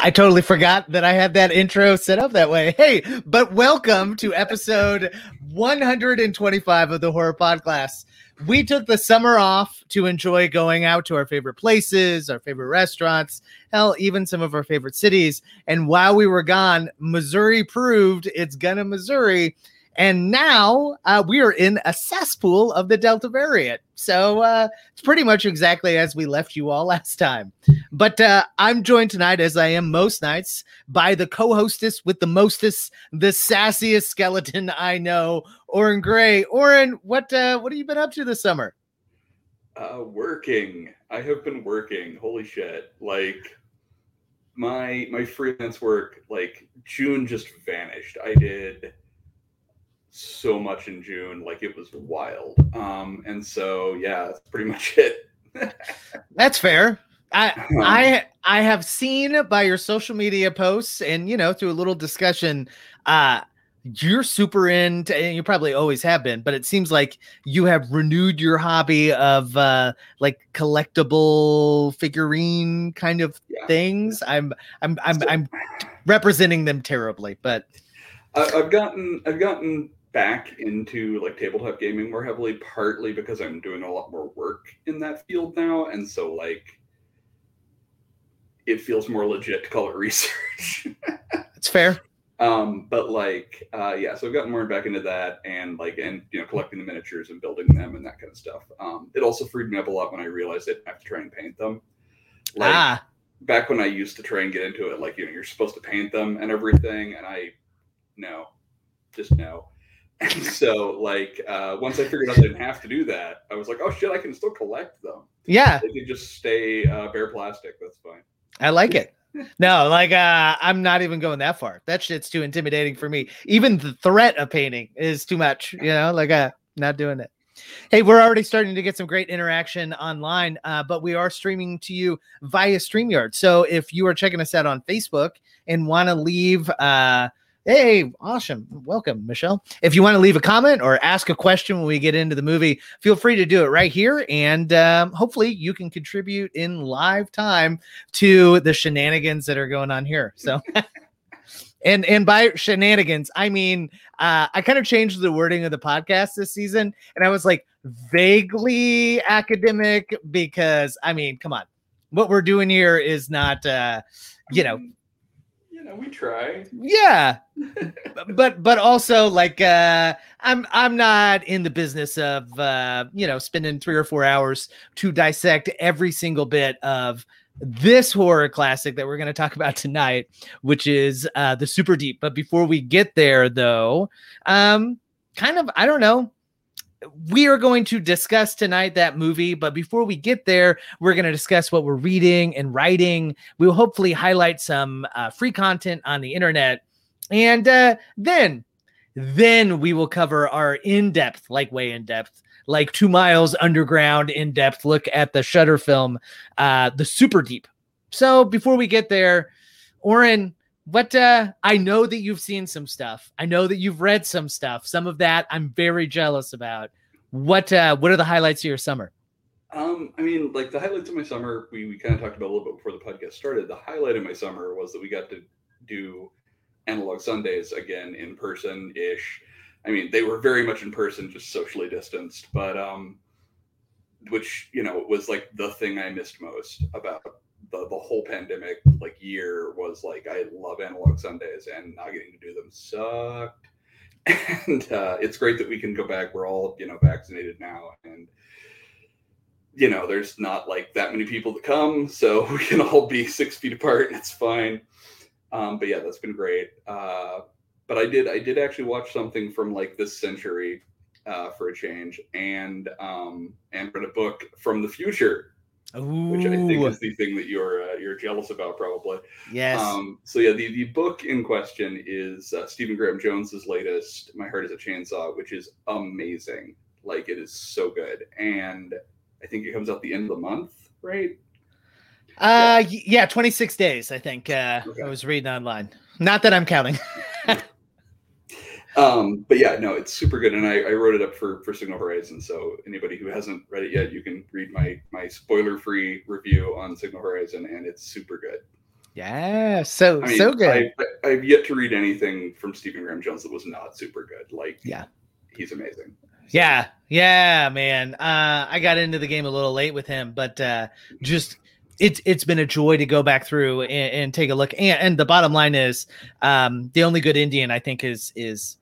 I totally forgot that I had that intro set up that way. Hey, but welcome to episode 125 of the Horror Podcast. We took the summer off to enjoy going out to our favorite places, our favorite restaurants, hell, even some of our favorite cities. And while we were gone, Missouri proved it's gonna Missouri and now uh, we are in a cesspool of the Delta variant. So uh, it's pretty much exactly as we left you all last time. But uh, I'm joined tonight, as I am most nights, by the co hostess with the mostest, the sassiest skeleton I know, Oren Gray. Oren, what, uh, what have you been up to this summer? Uh, working. I have been working. Holy shit. Like, my my freelance work like june just vanished i did so much in June, like it was wild. Um, and so yeah, that's pretty much it. that's fair. I um, I I have seen by your social media posts and you know through a little discussion, uh, you're super into and you probably always have been, but it seems like you have renewed your hobby of uh like collectible figurine kind of yeah. things. I'm I'm I'm I'm representing them terribly, but I've gotten I've gotten back into like tabletop gaming more heavily, partly because I'm doing a lot more work in that field now. And so, like, it feels more legit to call it research. It's fair. Um, but like, uh, yeah, so I've gotten more back into that and like, and you know, collecting the miniatures and building them and that kind of stuff. Um, it also freed me up a lot when I realized I didn't have to try and paint them. Like, ah. back when I used to try and get into it, like, you know, you're supposed to paint them and everything. And I, no, just no. And so, like, uh, once I figured out I didn't have to do that, I was like, oh shit, I can still collect them. Yeah. They can just stay uh, bare plastic. That's fine. I like it. no, like, uh, I'm not even going that far. That shit's too intimidating for me. Even the threat of painting is too much, you know, like, uh, not doing it. Hey, we're already starting to get some great interaction online, uh, but we are streaming to you via StreamYard. So if you are checking us out on Facebook and want to leave, uh, Hey, awesome. Welcome, Michelle. If you want to leave a comment or ask a question when we get into the movie, feel free to do it right here. And um, hopefully, you can contribute in live time to the shenanigans that are going on here. So, and and by shenanigans, I mean uh, I kind of changed the wording of the podcast this season, and I was like vaguely academic because I mean, come on, what we're doing here is not, uh, you know you know, we try. Yeah. but but also like uh I'm I'm not in the business of uh you know spending 3 or 4 hours to dissect every single bit of this horror classic that we're going to talk about tonight, which is uh the super deep. But before we get there though, um kind of I don't know, we are going to discuss tonight that movie, but before we get there, we're going to discuss what we're reading and writing. We will hopefully highlight some uh, free content on the internet, and uh, then, then we will cover our in-depth, like way in-depth, like two miles underground in-depth look at the Shudder film, uh, the Super Deep. So before we get there, Oren, but uh, I know that you've seen some stuff. I know that you've read some stuff. Some of that I'm very jealous about. What uh, what are the highlights of your summer? Um, I mean, like the highlights of my summer, we, we kind of talked about a little bit before the podcast started. The highlight of my summer was that we got to do analog Sundays again in person ish. I mean, they were very much in person, just socially distanced, but um, which you know was like the thing I missed most about the the whole pandemic like year was like I love analog Sundays and not getting to do them sucked. And uh, it's great that we can go back. We're all you know vaccinated now, and you know there's not like that many people to come, so we can all be six feet apart. And it's fine. Um, but yeah, that's been great. Uh, but I did I did actually watch something from like this century uh, for a change, and um, and read a book from the future Ooh. which I think is the thing that you're uh, you're jealous about, probably. Yes. Um, so yeah, the the book in question is uh, Stephen Graham Jones's latest, "My Heart Is a Chainsaw," which is amazing. Like it is so good, and I think it comes out the end of the month, right? Uh, yeah, yeah 26 days. I think uh, okay. I was reading online. Not that I'm counting. Um, but yeah, no, it's super good, and I, I wrote it up for for Signal Horizon. So anybody who hasn't read it yet, you can read my my spoiler free review on Signal Horizon, and it's super good. Yeah, so I mean, so good. I, I've yet to read anything from Stephen Graham Jones that was not super good. Like, Yeah. he's amazing. Yeah, yeah, man. Uh, I got into the game a little late with him, but uh, just it's it's been a joy to go back through and, and take a look. And, and the bottom line is, um, the only good Indian I think is is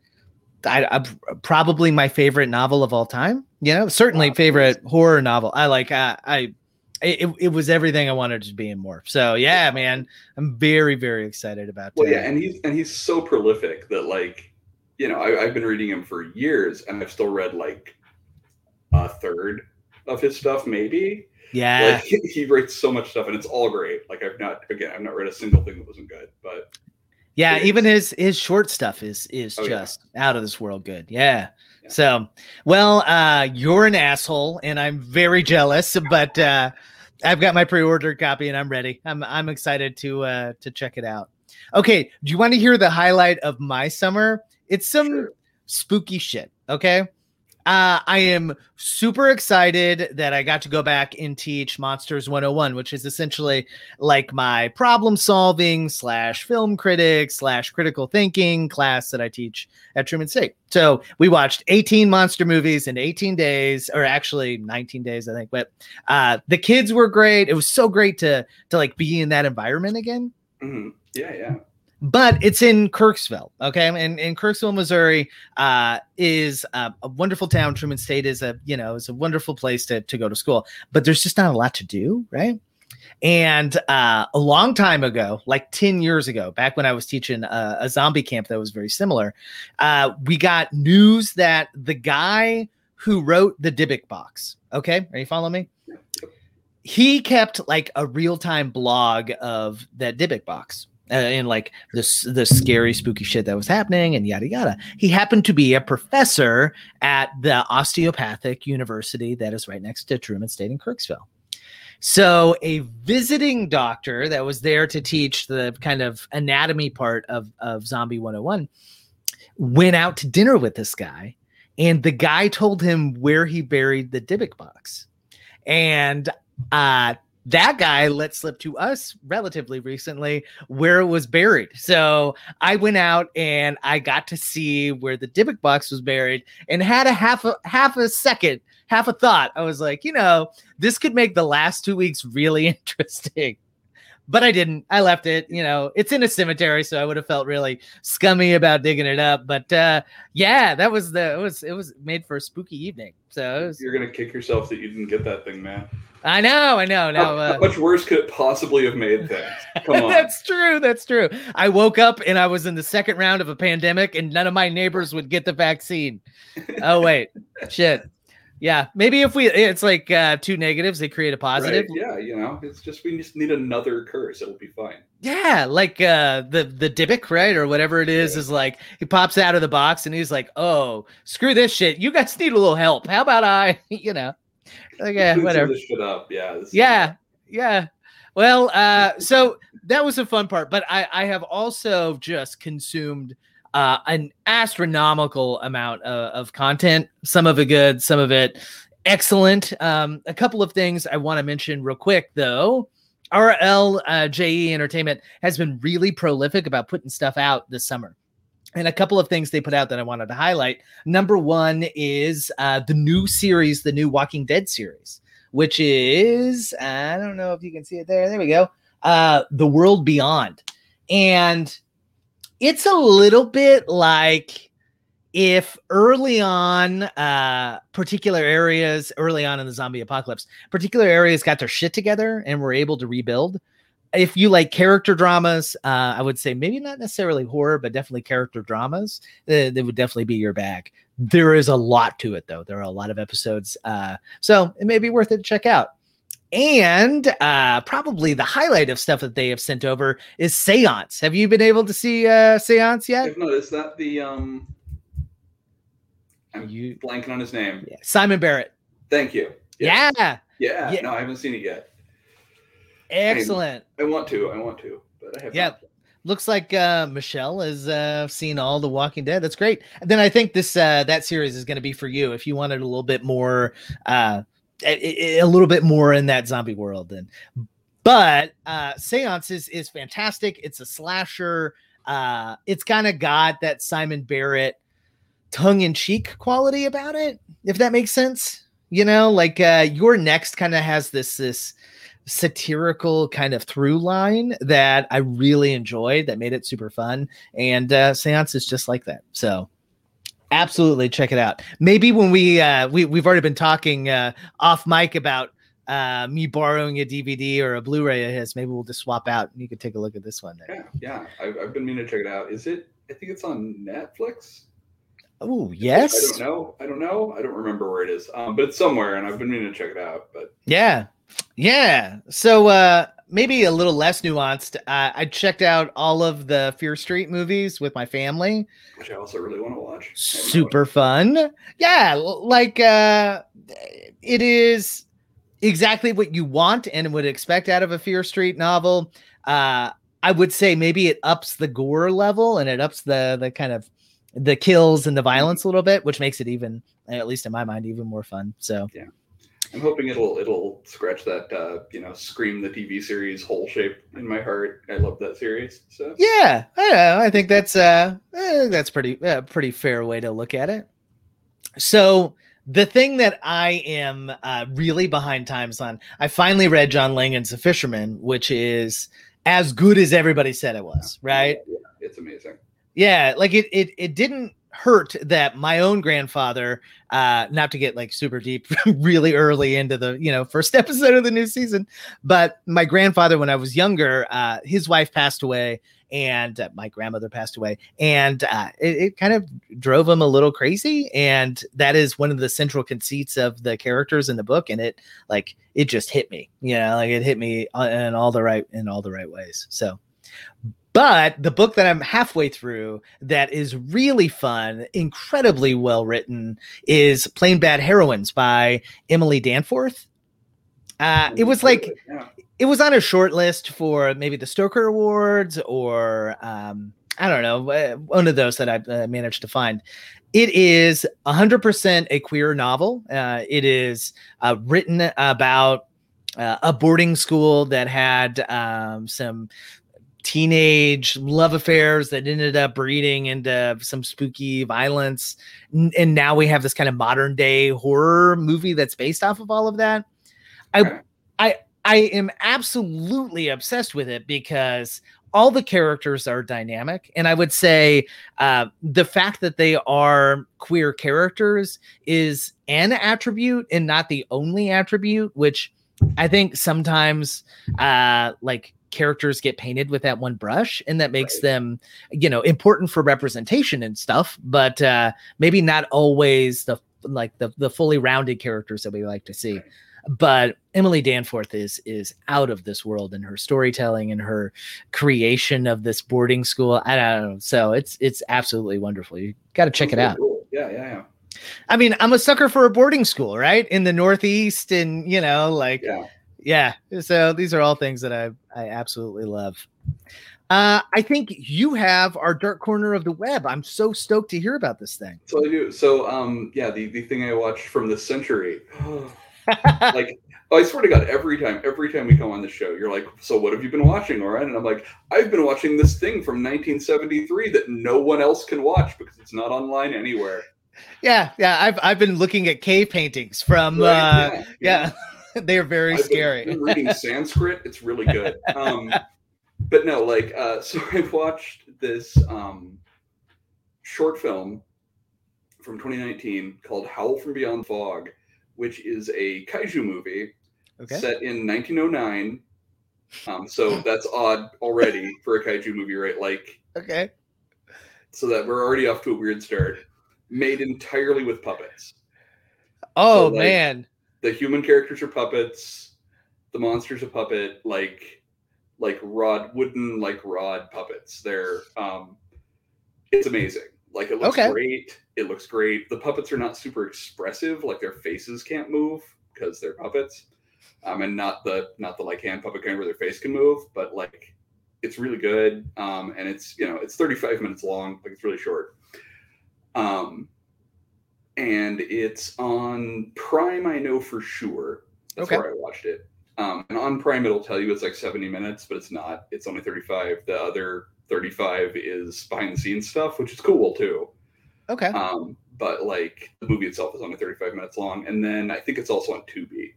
I, I, probably my favorite novel of all time. You know, certainly Wow. favorite horror novel. I like. Uh, I it, it was everything I wanted to be in more. So yeah, man, I'm very very excited about. Well, yeah, and he's and he's so prolific that like, you know, I, I've been reading him for years, and I've still read like a third of his stuff, maybe. yeah. Like he, he writes so much stuff, and it's all great. Like I've not again, I've not read a single thing that wasn't good, but Yeah, even his his short stuff is is Oh, yeah. just out of this world good. Yeah. Yeah. So, well, uh you're an asshole and I'm very jealous, but uh I've got my pre-ordered copy and I'm ready. I'm I'm excited to uh to check it out. Okay, do you want to hear the highlight of my summer? It's some Sure. spooky shit, okay? Uh, I am super excited that I got to go back and teach Monsters 101, which is essentially like my problem solving slash film critic slash critical thinking class that I teach at Truman State. So we watched 18 monster movies in 18 days, or actually 19 days, I think. But uh, the kids were great. It was so great to to like be in that environment again mhm. yeah, yeah. But it's in Kirksville, okay? And in Kirksville, Missouri, uh, is uh, a wonderful town. Truman State is a you know is a wonderful place to to go to school, but there's just not a lot to do, right? And uh, a long time ago, like ten years ago, back when I was teaching a, a zombie camp that was very similar, uh, we got news that the guy who wrote the Dybbuk box, okay, are you following me? he kept like a real-time blog of that Dybbuk box and like this the scary spooky shit that was happening and yada yada. He happened to be a professor at the osteopathic university that is right next to Truman State in Kirksville. So a visiting doctor that was there to teach the kind of anatomy part of of Zombie 101 went out to dinner with this guy and the guy told him where he buried the Dybbuk box. And uh that guy let slip to us relatively recently where it was buried. So I went out and I got to see where the Dybbuk box was buried and had a half a half a second, half a thought. I was like, you know, this could make the last two weeks really interesting. But I didn't. I left it. You know, it's in a cemetery, so I would have felt really scummy about digging it up. But uh yeah, that was the it was it was made for a spooky evening. So was, You're gonna kick yourself that you didn't get that thing, man. I know, I know. How, No, how uh, much worse could it possibly have made things? Come on. that's true. That's true. I woke up and I was in the second round of a pandemic, and none of my neighbors would get the vaccine. Oh wait, shit. Yeah, maybe if we, it's like uh, two negatives, they create a positive. Right? Yeah, you know, it's just we just need another curse. It'll be fine. Yeah, like uh, the the Dybbuk, right, or whatever it is, Yeah. is like he pops out of the box and he's like, "Oh, screw this shit. You guys need a little help. How about I, you know, like yeah, Clean some of whatever." This shit up. Yeah. this is- yeah yeah well uh so that was a fun part but i i have also just consumed uh an astronomical amount of, of content some of it good some of it excellent um a couple of things i want to mention real quick though rl uh, entertainment has been really prolific about putting stuff out this summer and a couple of things they put out that I wanted to highlight. Number one is uh, the new series, the new Walking Dead series, which is I don't know if you can see it there. There we go. Uh, the World Beyond, and it's a little bit like if early on, uh, particular areas early on in the zombie apocalypse, particular areas got their shit together and were able to rebuild. If you like character dramas, uh, I would say maybe not necessarily horror, but definitely character dramas. Uh, they would definitely be your bag. There is a lot to it, though. There are a lot of episodes, uh, so it may be worth it to check out. And uh, probably the highlight of stuff that they have sent over is Seance. Have you been able to see uh, Seance yet? No, is that the um? I'm You, blanking on his name. yeah. Simon Barrett. Thank you. Yeah, Yeah. Yeah. No, I haven't seen it yet. excellent. I want to. I want to, but I have. Yeah. not. looks like uh, Michelle has uh, seen all the Walking Dead. That's great. And then I think this uh, that series is going to be for you if you wanted a little bit more, uh, a, a little bit more in that zombie world. Then, but uh, Seances is fantastic. It's a slasher. Uh, it's kind of got that Simon Barrett tongue in cheek quality about it, if that makes sense. You know, like uh, You're Next kind of has this this satirical kind of through line that I really enjoyed that made it super fun. And uh, Seance is just like that. So absolutely check it out. Maybe when we uh, we we've already been talking uh, off mic about uh, me borrowing a DVD or a Blu-ray of his. Maybe we'll just swap out and you can take a look at this one. There. Yeah, yeah. I've, I've been meaning to check it out. Is it? I think it's on Netflix. Oh yes. I don't know. I don't know. I don't remember where it is. Um, but it's somewhere, and I've been meaning to check it out. But yeah, yeah. So uh, maybe a little less nuanced. Uh, I checked out all of the Fear Street movies with my family, which I also really want to watch. Super fun. Yeah, like uh, it is exactly what you want and would expect out of a Fear Street novel. Uh, I would say maybe it ups the gore level and it ups the the kind of the kills and the violence a little bit, which makes it even, at least in my mind, even more fun. So yeah, I'm hoping it'll it'll scratch that uh, you know Scream the TV series hole shape in my heart. I love that series. So yeah, I know. I think that's uh eh, that's pretty uh, pretty fair way to look at it. So the thing that I am uh, really behind times on, I finally read John Langan's The Fisherman, which is as good as everybody said it was. Right? Yeah, it's amazing. Yeah, like it it it didn't hurt that my own grandfather uh not to get like super deep really early into the you know first episode of the new season but my grandfather when i was younger uh his wife passed away and uh, my grandmother passed away and uh, it, it, kind of drove him a little crazy and that is one of the central conceits of the characters in the book and it like it just hit me you know like it hit me uh, in all the right in all the right ways so but the book that I'm halfway through that is really fun, incredibly well written, is Plain Bad Heroines by Emily Danforth. Uh, it was like it was on a short list for maybe the Stoker Awards or um, I don't know, uh, one of those that I uh, managed to find. It is 100% a queer novel. Uh, it is uh, written about uh, a boarding school that had um, some teenage love affairs that ended up breeding into some spooky violence. And now we have this kind of modern day horror movie that's based off of all of that. I I I am absolutely obsessed with it because all the characters are dynamic and i would say uh, the fact that they are queer characters is an attribute and not the only attribute which i think sometimes uh, like characters get painted with that one brush and that makes right. them you know important for representation and stuff but uh maybe not always the like the the fully rounded characters that we like to see but Emily Danforth is is out of this world in her storytelling and her creation of this boarding school. I don't know. So it's it's absolutely wonderful. You got to check it out. Cool. Yeah, yeah, yeah. I mean, I'm a sucker for a boarding school, right? In the Northeast, and you know, like yeah yeah. So these are all things that I I absolutely love. Uh, I think you have our dark corner of the web. I'm so stoked to hear about this thing. So I do. So um, yeah, the the thing I watched from the century, like. Oh, I swear to God, every time, every time we come on the show, you're like, "So what have you been watching, all right?" And I'm like, "I've been watching this thing from 1973 that no one else can watch because it's not online anywhere." Yeah, yeah. I've I've been looking at cave paintings from, right? uh, yeah. yeah. They're very I've scary. Reading Sanskrit. It's really good. Um, but no, like, uh, so I watched this um, short film from 2019 called Howl from Beyond Fog, which is a kaiju movie okay. set in 1909. Um, so that's odd already for a kaiju movie, right? Like, okay. So that we're already off to a weird start. Made entirely with puppets. Oh so, like, man the human characters are puppets, the monsters a puppet, like like rod wooden like rod puppets. They're um it's amazing. Like it looks okay. great. It looks great. The puppets are not super expressive, like their faces can't move because they're puppets. Um, and not the not the like hand puppet kind where their face can move, but like it's really good, um, and it's you know it's 35 minutes long, like it's really short. Um, and it's on Prime. I know for sure. That's Okay. where I watched it. Um, and on Prime, it'll tell you it's like 70 minutes, but it's not. It's only 35. The other 35 is behind the scenes stuff, which is cool too. Okay. Um, but like the movie itself is only 35 minutes long, and then I think it's also on Tubi.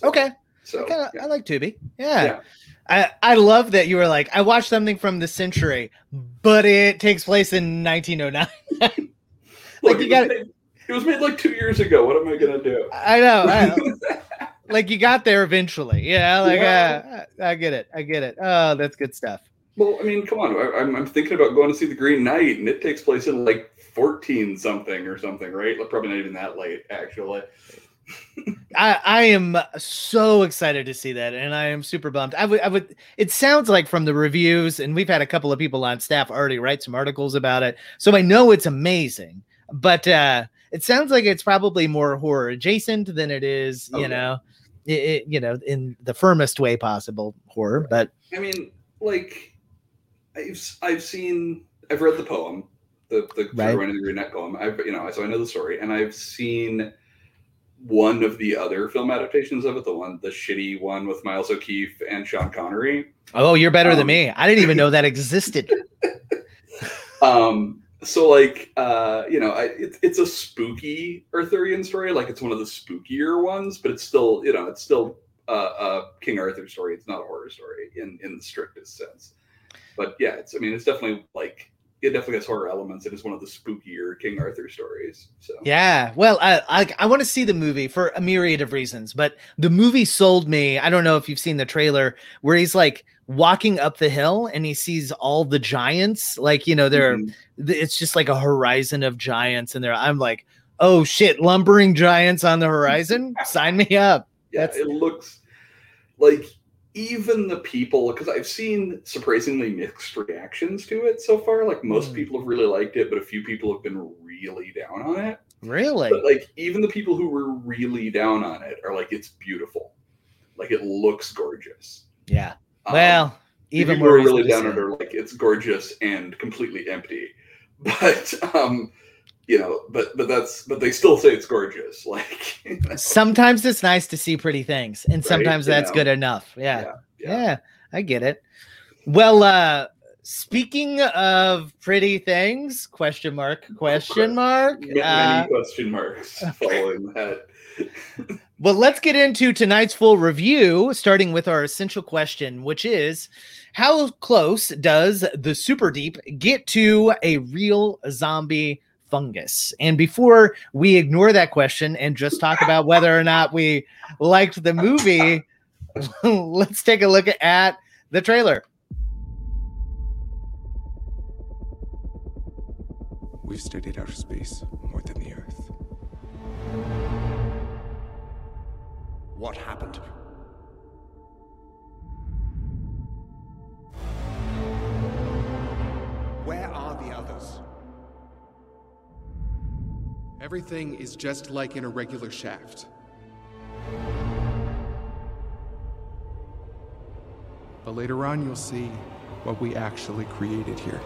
well. Okay. So I, kinda, yeah. I like Tubi. Yeah. Yeah. I, I love that you were like, I watched something from the century, but it takes place in 1909. Look, like, you got- it was made like two years ago. What am I gonna do? I know. I know. like you got there eventually. Yeah. Like, Yeah. Uh, I get it. I get it. Oh, that's good stuff. Well, I mean, come on. I, I'm, I'm thinking about going to see The Green Knight, and it takes place in like 14 something or something, right? Probably not even that late, actually. I, I am so excited to see that, and I am super bummed. I would, I would. It sounds like from the reviews, and we've had a couple of people on staff already write some articles about it, so I know it's amazing. But uh, it sounds like it's probably more horror adjacent than it is, you Okay. know, it, it- you know, in the firmest way possible horror. But I mean, like, I've I've seen, I've read the poem, the the Right. right. the Green Knight poem. I've you know, so I know the story, and I've seen one of the other film adaptations of it, the one, the shitty one with Miles O'Keeffe and Sean Connery. oh, you're better than Um, me. I didn't even know that existed. Um, so like, uh, you know, I, it's it's a spooky Arthurian story. Like, it's one of the spookier ones, but it's still, you know, it's still a, a King Arthur story. It's not a horror story in in the strictest sense. But yeah, it's. I mean, it's definitely like it definitely has horror elements. It is one of the spookier King Arthur stories. So Yeah, well, I I, I want to see the movie for a myriad of reasons, but the movie sold me. I don't know if you've seen the trailer where he's like walking up the hill and he sees all the giants, like you know, they're Mhm. it's just like a horizon of giants, and there I'm like, oh shit, lumbering giants on the horizon, sign me up. yeah, That's- it looks like even the people because I've seen surprisingly mixed reactions to it so far. Like most Hmm. people have really liked it, but a few people have been really down on it. Really? But like even the people who were really down on it are like it's beautiful, like it looks gorgeous. Yeah. Um, Well, even more really down on it are like it's gorgeous and completely empty. But um, you know, but but that's but they still say it's gorgeous. Like you know, sometimes it's nice to see pretty things and Right, sometimes you that's know. good enough yeah. yeah, yeah yeah. i get it well uh speaking of pretty things question mark question mark Many, uh, many question marks following that. well let's get into tonight's full review starting with our essential question which is how close does the super deep get to a real zombie fungus and before we ignore that question and just talk about whether or not we liked the movie let's take a look at the trailer We've studied outer space more than the Earth. What happened? Where are the others? Everything is just like in a regular shaft. But later on, you'll see what we actually created here.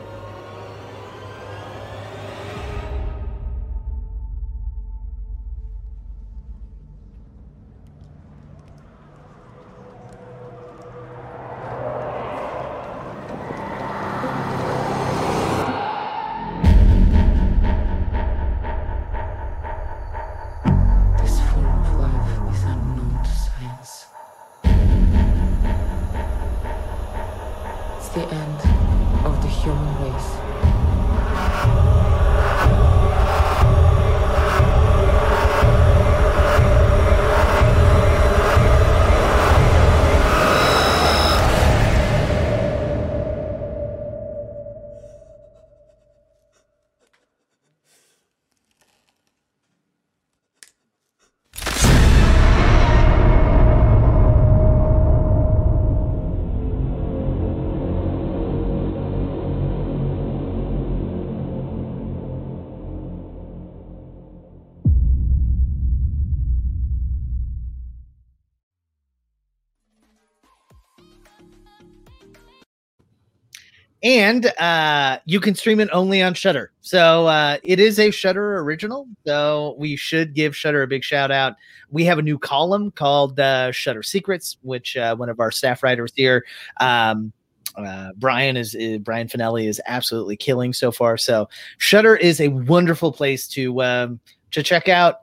And uh, you can stream it only on Shudder. So uh, it is a Shudder original. So we should give Shudder a big shout out. We have a new column called uh, Shudder Secrets, which uh, one of our staff writers here, um, uh, Brian is, is Brian Finelli is absolutely killing so far. So Shudder is a wonderful place to um, to check out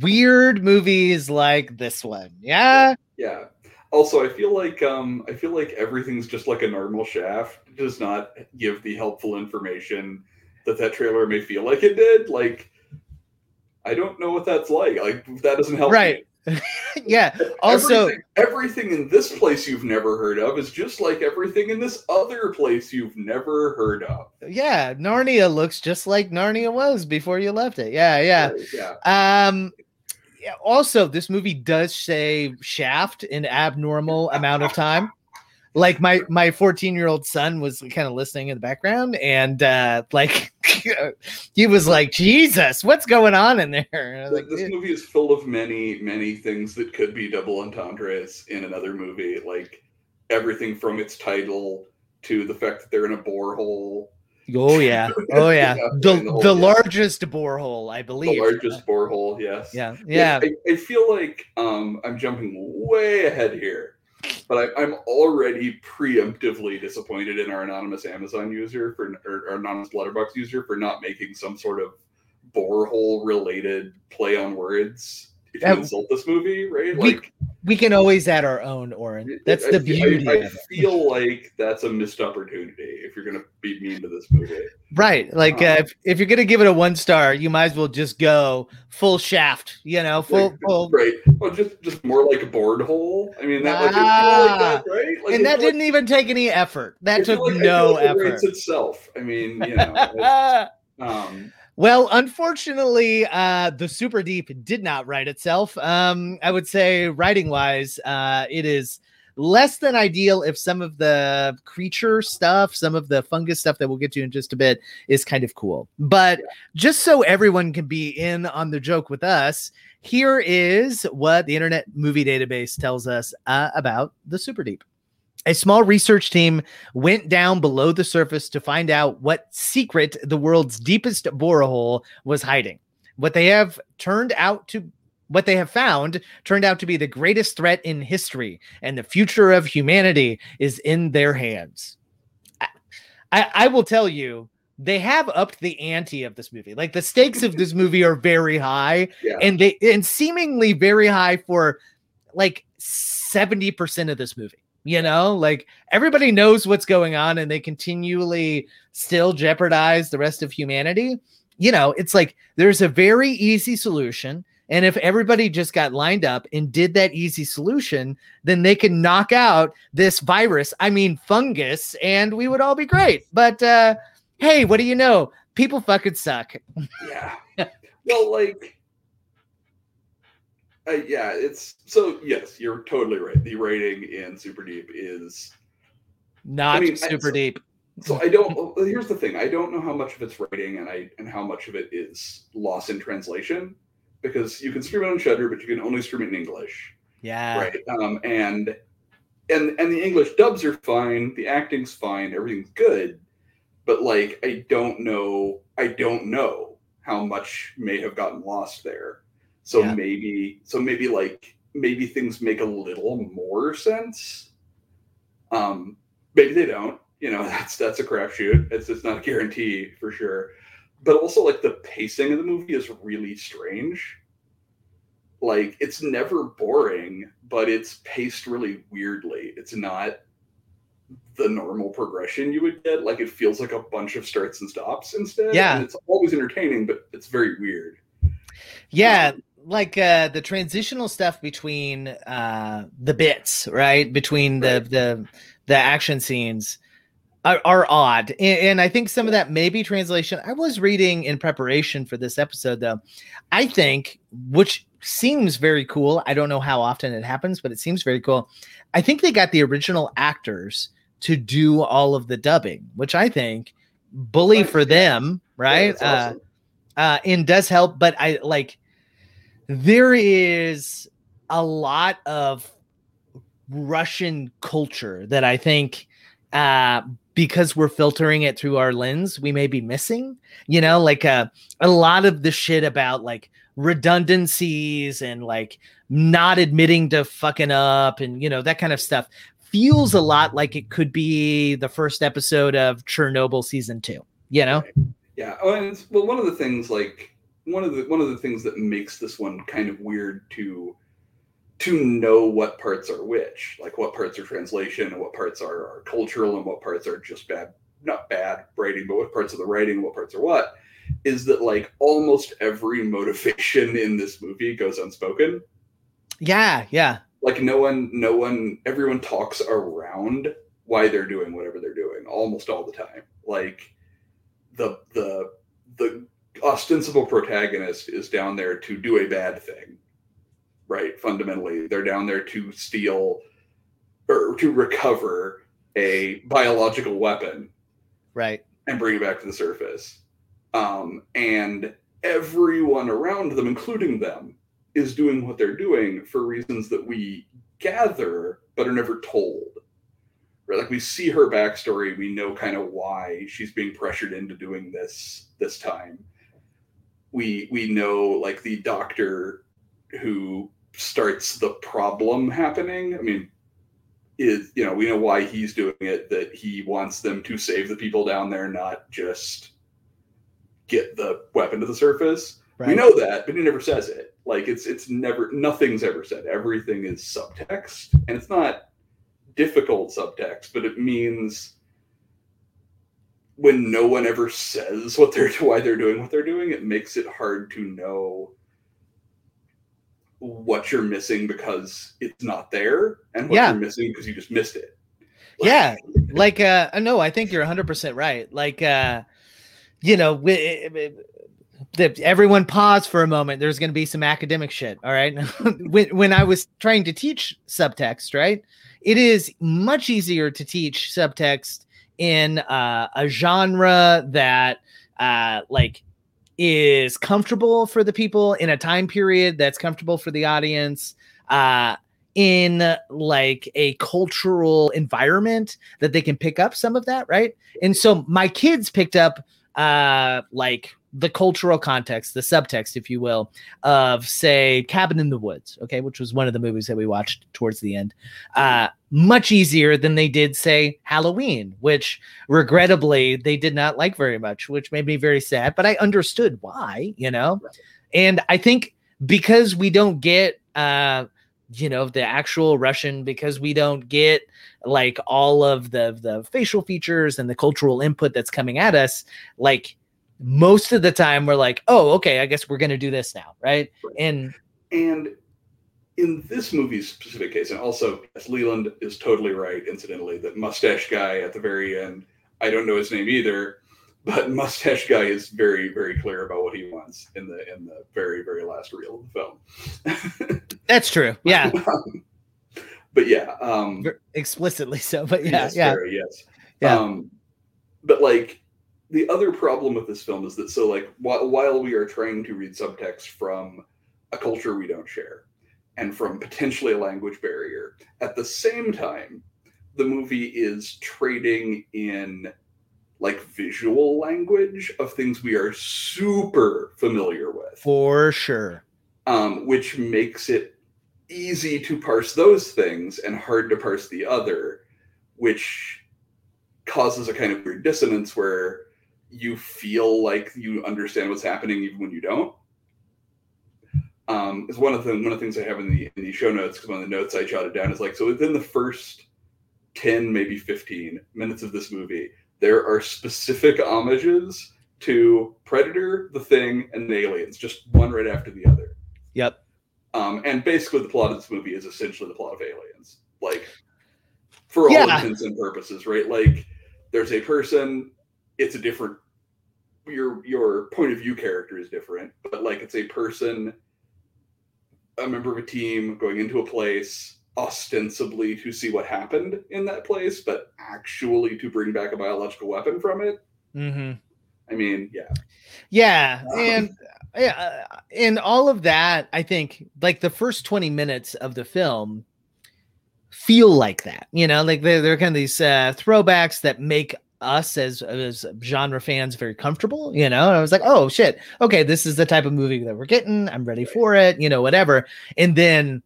weird movies like this one. Yeah. Yeah. Also, I feel like um, I feel like everything's just like a normal shaft. It does not give the helpful information that that trailer may feel like it did. Like, I don't know what that's like. Like that doesn't help. Right. yeah. Also, everything, everything in this place you've never heard of is just like everything in this other place you've never heard of. yeah, Narnia looks just like Narnia was before you left it. Yeah, yeah. yeah. Um yeah, also this movie does say shaft in an abnormal amount of time. Like my my 14 year old son was kind of listening in the background and uh like he was like, Jesus, what's going on in there? And I was like, this "Dude." movie is full of many, many things that could be double entendres in another movie. Like everything from its title to the fact that they're in a borehole, Oh yeah. Oh yeah. Yeah, The the whole- the yeah. largest borehole, I the believe. largest borehole. Yes. Yeah. Yeah. I, I feel like um, I'm jumping way ahead here, but I, I'm already preemptively disappointed in our anonymous Amazon user for or, or anonymous Letterbox user for not making some sort of borehole related play on words if you Yeah. insult this movie, right? We- Like We can always add our own, Oren. That's I the feel- I- beauty I, feel like that's a missed opportunity if you're gonna be mean to this movie. Right. Like Uh, uh, if, if you're gonna give it a one star, you might as well just go full shaft, you know, full Like, full right? Well, just just more like a board hole. I mean, that feel like Ah. that, right? Like, and that didn't even take any effort. That took I no it effort. writes itself. I mean, you know. um, Well, unfortunately, uh, the Super Deep did not write itself. Um, I would say, writing wise, uh, it is less than ideal if some of the creature stuff, some of the fungus stuff that we'll get to in just a bit is kind of cool. But just so everyone can be in on the joke with us, here is what the Internet Movie Database tells us uh, about the Super Deep. A small research team went down below the surface to find out what secret the world's deepest borehole was hiding. What they have turned out to what they have found turned out to be the greatest threat in history, and the future of humanity is in their hands. I, I, I will tell you, they have upped the ante of this movie. Like the stakes of this movie are very high, yeah. and they and seemingly very high for like 70% of this movie you know like everybody knows what's going on and they continually still jeopardize the rest of humanity. You know it's like there's a very easy solution and if everybody just got lined up and did that easy solution then they can knock out this virus i mean fungus and we would all be great. But uh hey what do you know? People fucking suck. Yeah. Well, like, uh, yeah, it's so. Yes, you're totally right. The rating in Super Deep is not mean, super so- deep so. I don't. Here's the thing. I don't know how much of it's rating, and I and how much of it is loss in translation, because you can stream it on Shudder, but you can only stream it in English. yeah right um and and and the english dubs are fine the acting's fine everything's good but like i don't know i don't know how much may have gotten lost there so Yeah. maybe so maybe like maybe things make a little more sense. Um maybe they don't you know that's that's a crapshoot. It's it's not a guarantee for sure. But also like the pacing of the movie is really strange. Like it's never boring but it's paced really weirdly. It's not the normal progression you would get. Like it feels like a bunch of starts and stops instead. Yeah. and it's always entertaining but it's very weird. Yeah, like uh the transitional stuff between uh the bits, right? Between the Right. the the action scenes are, are odd. And, and I think some of that may be translation. I was reading in preparation for this episode though. I think which seems very cool. I don't know how often it happens, but it seems very cool. I think they got the original actors to do all of the dubbing, which I think bully Right, for yeah. them, Yeah, right? it's uh, awesome. uh and does help but i like there is a lot of russian culture that i think uh because we're filtering it through our lens we may be missing you know like uh, a lot of the shit about like redundancies and like not admitting to fucking up and you know that kind of stuff feels a lot like it could be the first episode of Chernobyl season 2 you know Yeah. Oh, well, one of the things like one of the one of the things that makes this one kind of weird to to know what parts are which, like what parts are translation and what parts are, are cultural and what parts are just bad, not bad writing, but what parts of the writing, what parts are what, is that like almost every motivation in this movie goes unspoken. yeah yeah Like no one, no one, everyone talks around why they're doing whatever they're doing almost all the time. Like the the the ostensible protagonist is down there to do a bad thing right? Fundamentally they're down there to steal or to recover a biological weapon right. and bring it back to the surface. Um, and everyone around them including them is doing what they're doing for reasons that we gather but are never told. Right? Like we see her backstory we know kind of why she's being pressured into doing this this time we we know like the doctor who starts the problem happening. I mean is you know we know why he's doing it that he wants them to save the people down there not just get the weapon to the surface. Right. we know that but he never says it. Like it's it's never nothing's ever said. Everything is subtext and it's not difficult subtext but it means when no one ever says what they're why they're doing what they're doing it makes it hard to know what you're missing because it's not there and what Yeah. you're missing because you just missed it. Yeah. Like uh no i think you're 100% right. Like uh you know we, that everyone pause for a moment. There's going to be some academic shit all right? When when i was trying to teach subtext right it is much easier to teach subtext in uh, a genre that uh like is comfortable for the people in a time period that's comfortable for the audience uh in like a cultural environment that they can pick up some of that right? And so my kids picked up uh like the cultural context the subtext if you will of say cabin in the woods okay which was one of the movies that we watched towards the end uh much easier than they did say halloween which regrettably they did not like very much which made me very sad but i understood why you know? And i think because we don't get uh you know the actual russian because we don't get like all of the the facial features and the cultural input that's coming at us like most of the time we're like oh okay i guess we're going to do this now right and And in this movie's specific case, and also yes, Leland is totally right, incidentally, that mustache guy at the very end, I don't know his name either, but mustache guy is very, very clear about what he wants in the in the very, very last reel of the film. that's true yeah but yeah, um explicitly so but yeah yes, yeah very, yes. Yeah. Um, but like the other problem with this film is that so like while, while we are trying to read subtext from a culture we don't share and from potentially a language barrier, at the same time, the movie is trading in like visual language of things we are super familiar with. For sure. Um, which makes it easy to parse those things and hard to parse the other, which causes a kind of weird dissonance where you feel like you understand what's happening even when you don't. Um, is one of the one of the things I have in the in the show notes because one of the notes I jotted down is like so within the first ten maybe fifteen minutes of this movie there are specific homages to Predator, The Thing, and the Aliens, just one right after the other. yep Um, and basically, the plot of this movie is essentially the plot of Aliens, like for all Yeah. intents and purposes, right? Like, there's a person, it's a different your your point of view character is different, but like it's a person, a member of a team going into a place ostensibly to see what happened in that place, but actually to bring back a biological weapon from it. mm-hmm. I mean, yeah, Yeah, Um, and yeah, and all of that, I think, like the first twenty minutes of the film, feel like that. You know, like they're they're kind of these uh, throwbacks that make us as as genre fans very comfortable. You know, and I was like, oh shit, okay, this is the type of movie that we're getting. I'm ready for it. You know, whatever. And then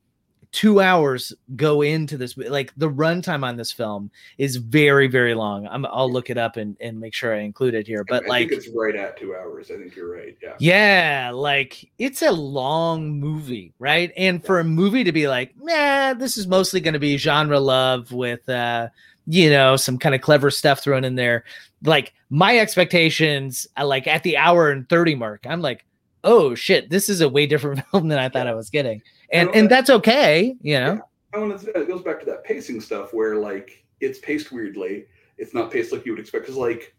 two hours go into this like the runtime on this film is very very long i'm i'll look it up and, and make sure i include it here but I like it's right at two hours. I think you're right. Yeah. yeah like it's a long movie right and for a movie to be like nah this is mostly going to be genre love with uh you know some kind of clever stuff thrown in there like my expectations uh, like at the hour and 30 mark i'm like oh shit this is a way different film than i thought i was getting and Okay. and that's okay you know I want to, it goes back to that pacing stuff where like it's paced weirdly. It's not paced like you would expect. Because like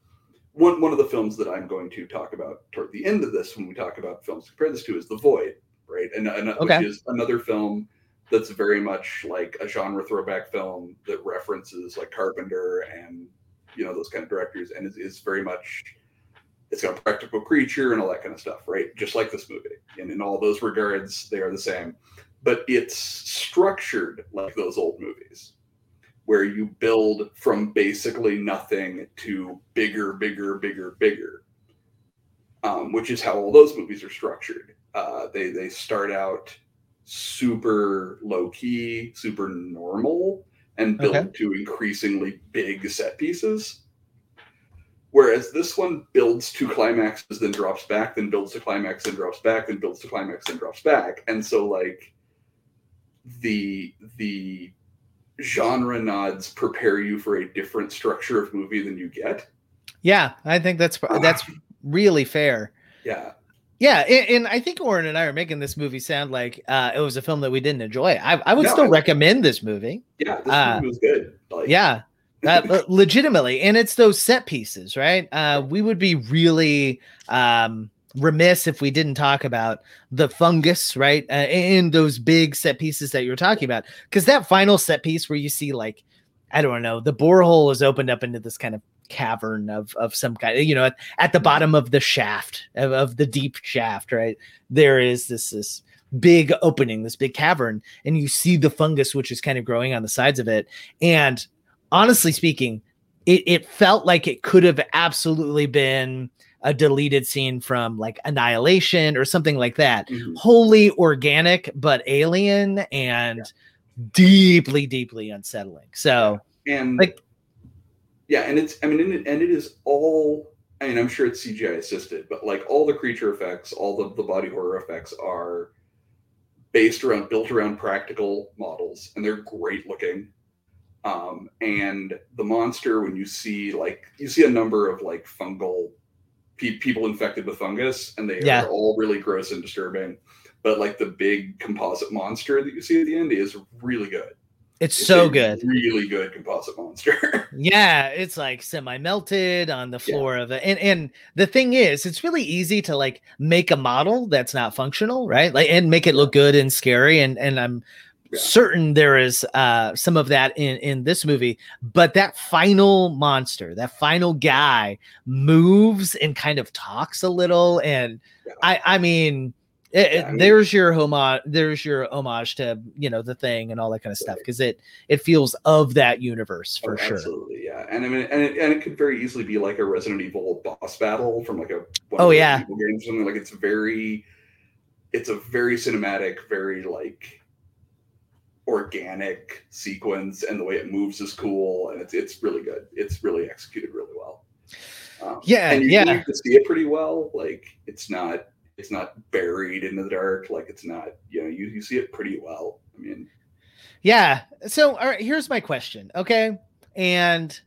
one one of the films that I'm going to talk about toward the end of this when we talk about films to compare this to is The Void, right? And, and Okay. which is another film that's very much like a genre throwback film that references like Carpenter and you know those kind of directors, and is, very much it's got a practical creature and all that kind of stuff, right? Just like this movie, and in all those regards, they are the same. But it's structured like those old movies where you build from basically nothing to bigger bigger bigger bigger um, which is how all those movies are structured. Uh, they they start out super low key super normal and built Okay. to increasingly big set pieces Whereas this one builds to climaxes, then drops back, then builds to climax, then drops back, then builds to climax, then drops back. And so like the the genre nods prepare you for a different structure of movie than you get. Yeah, I think that's that's really fair. Yeah. Yeah, and, and I think Oren and I are making this movie sound like uh, it was a film that we didn't enjoy. I, I would No, still I- recommend this movie. Yeah, this Ah. movie was good. Like Yeah, uh, legitimately, and it's those set pieces, right? Uh, we would be really um, remiss if we didn't talk about the fungus, right? Uh, and those big set pieces that you're talking about, because that final set piece where you see like, I don't know, the borehole is opened up into this kind of cavern of of some kind, you know, at, at the bottom of the shaft of, of the deep shaft, right? There is this this big opening, this big cavern, and you see the fungus which is kind of growing on the sides of it. And honestly speaking, it, it felt like it could have absolutely been a deleted scene from like Annihilation or something like that. Mhm. Wholly organic, but alien and deeply, deeply unsettling. So, and Like- yeah, and it's I mean and it, and it is all I mean I'm sure it's CGI assisted, but like all the creature effects, all the, the body horror effects are based around built around practical models and they're great looking. Um, and the monster when you see like you see a number of like fungal pe- people infected with fungus and they Yeah. are all really gross and disturbing. But like the big composite monster that you see at the end is really good. It's It's so good. Really good composite monster. Yeah, it's like semi melted on the Yeah. floor of it. And and the thing is, it's really easy to like make a model that's not functional, right? Like and make it look good and scary. And and I'm Yeah. certain there is uh some of that in in this movie, but that final monster, that final guy moves and kind of talks a little. And Yeah. I I mean it, it- Yeah, I mean- there's your homage there's your homage to you know the thing and all that kind of stuff because it it feels of that universe for Oh, sure Absolutely, yeah. And I mean, and it, and it could very easily be like a Resident Evil boss battle from like a one Oh, yeah. Games or something. Like it's very, it's a very cinematic, very like organic sequence, and the way it moves is cool, and it's it's really good. It's really executed really well. Um, Yeah, and you, yeah. you can see it pretty well. Like it's not it's not buried in the dark. Like it's not you know you you see it pretty well. I mean, Yeah. So, all right, here's my question. Okay. And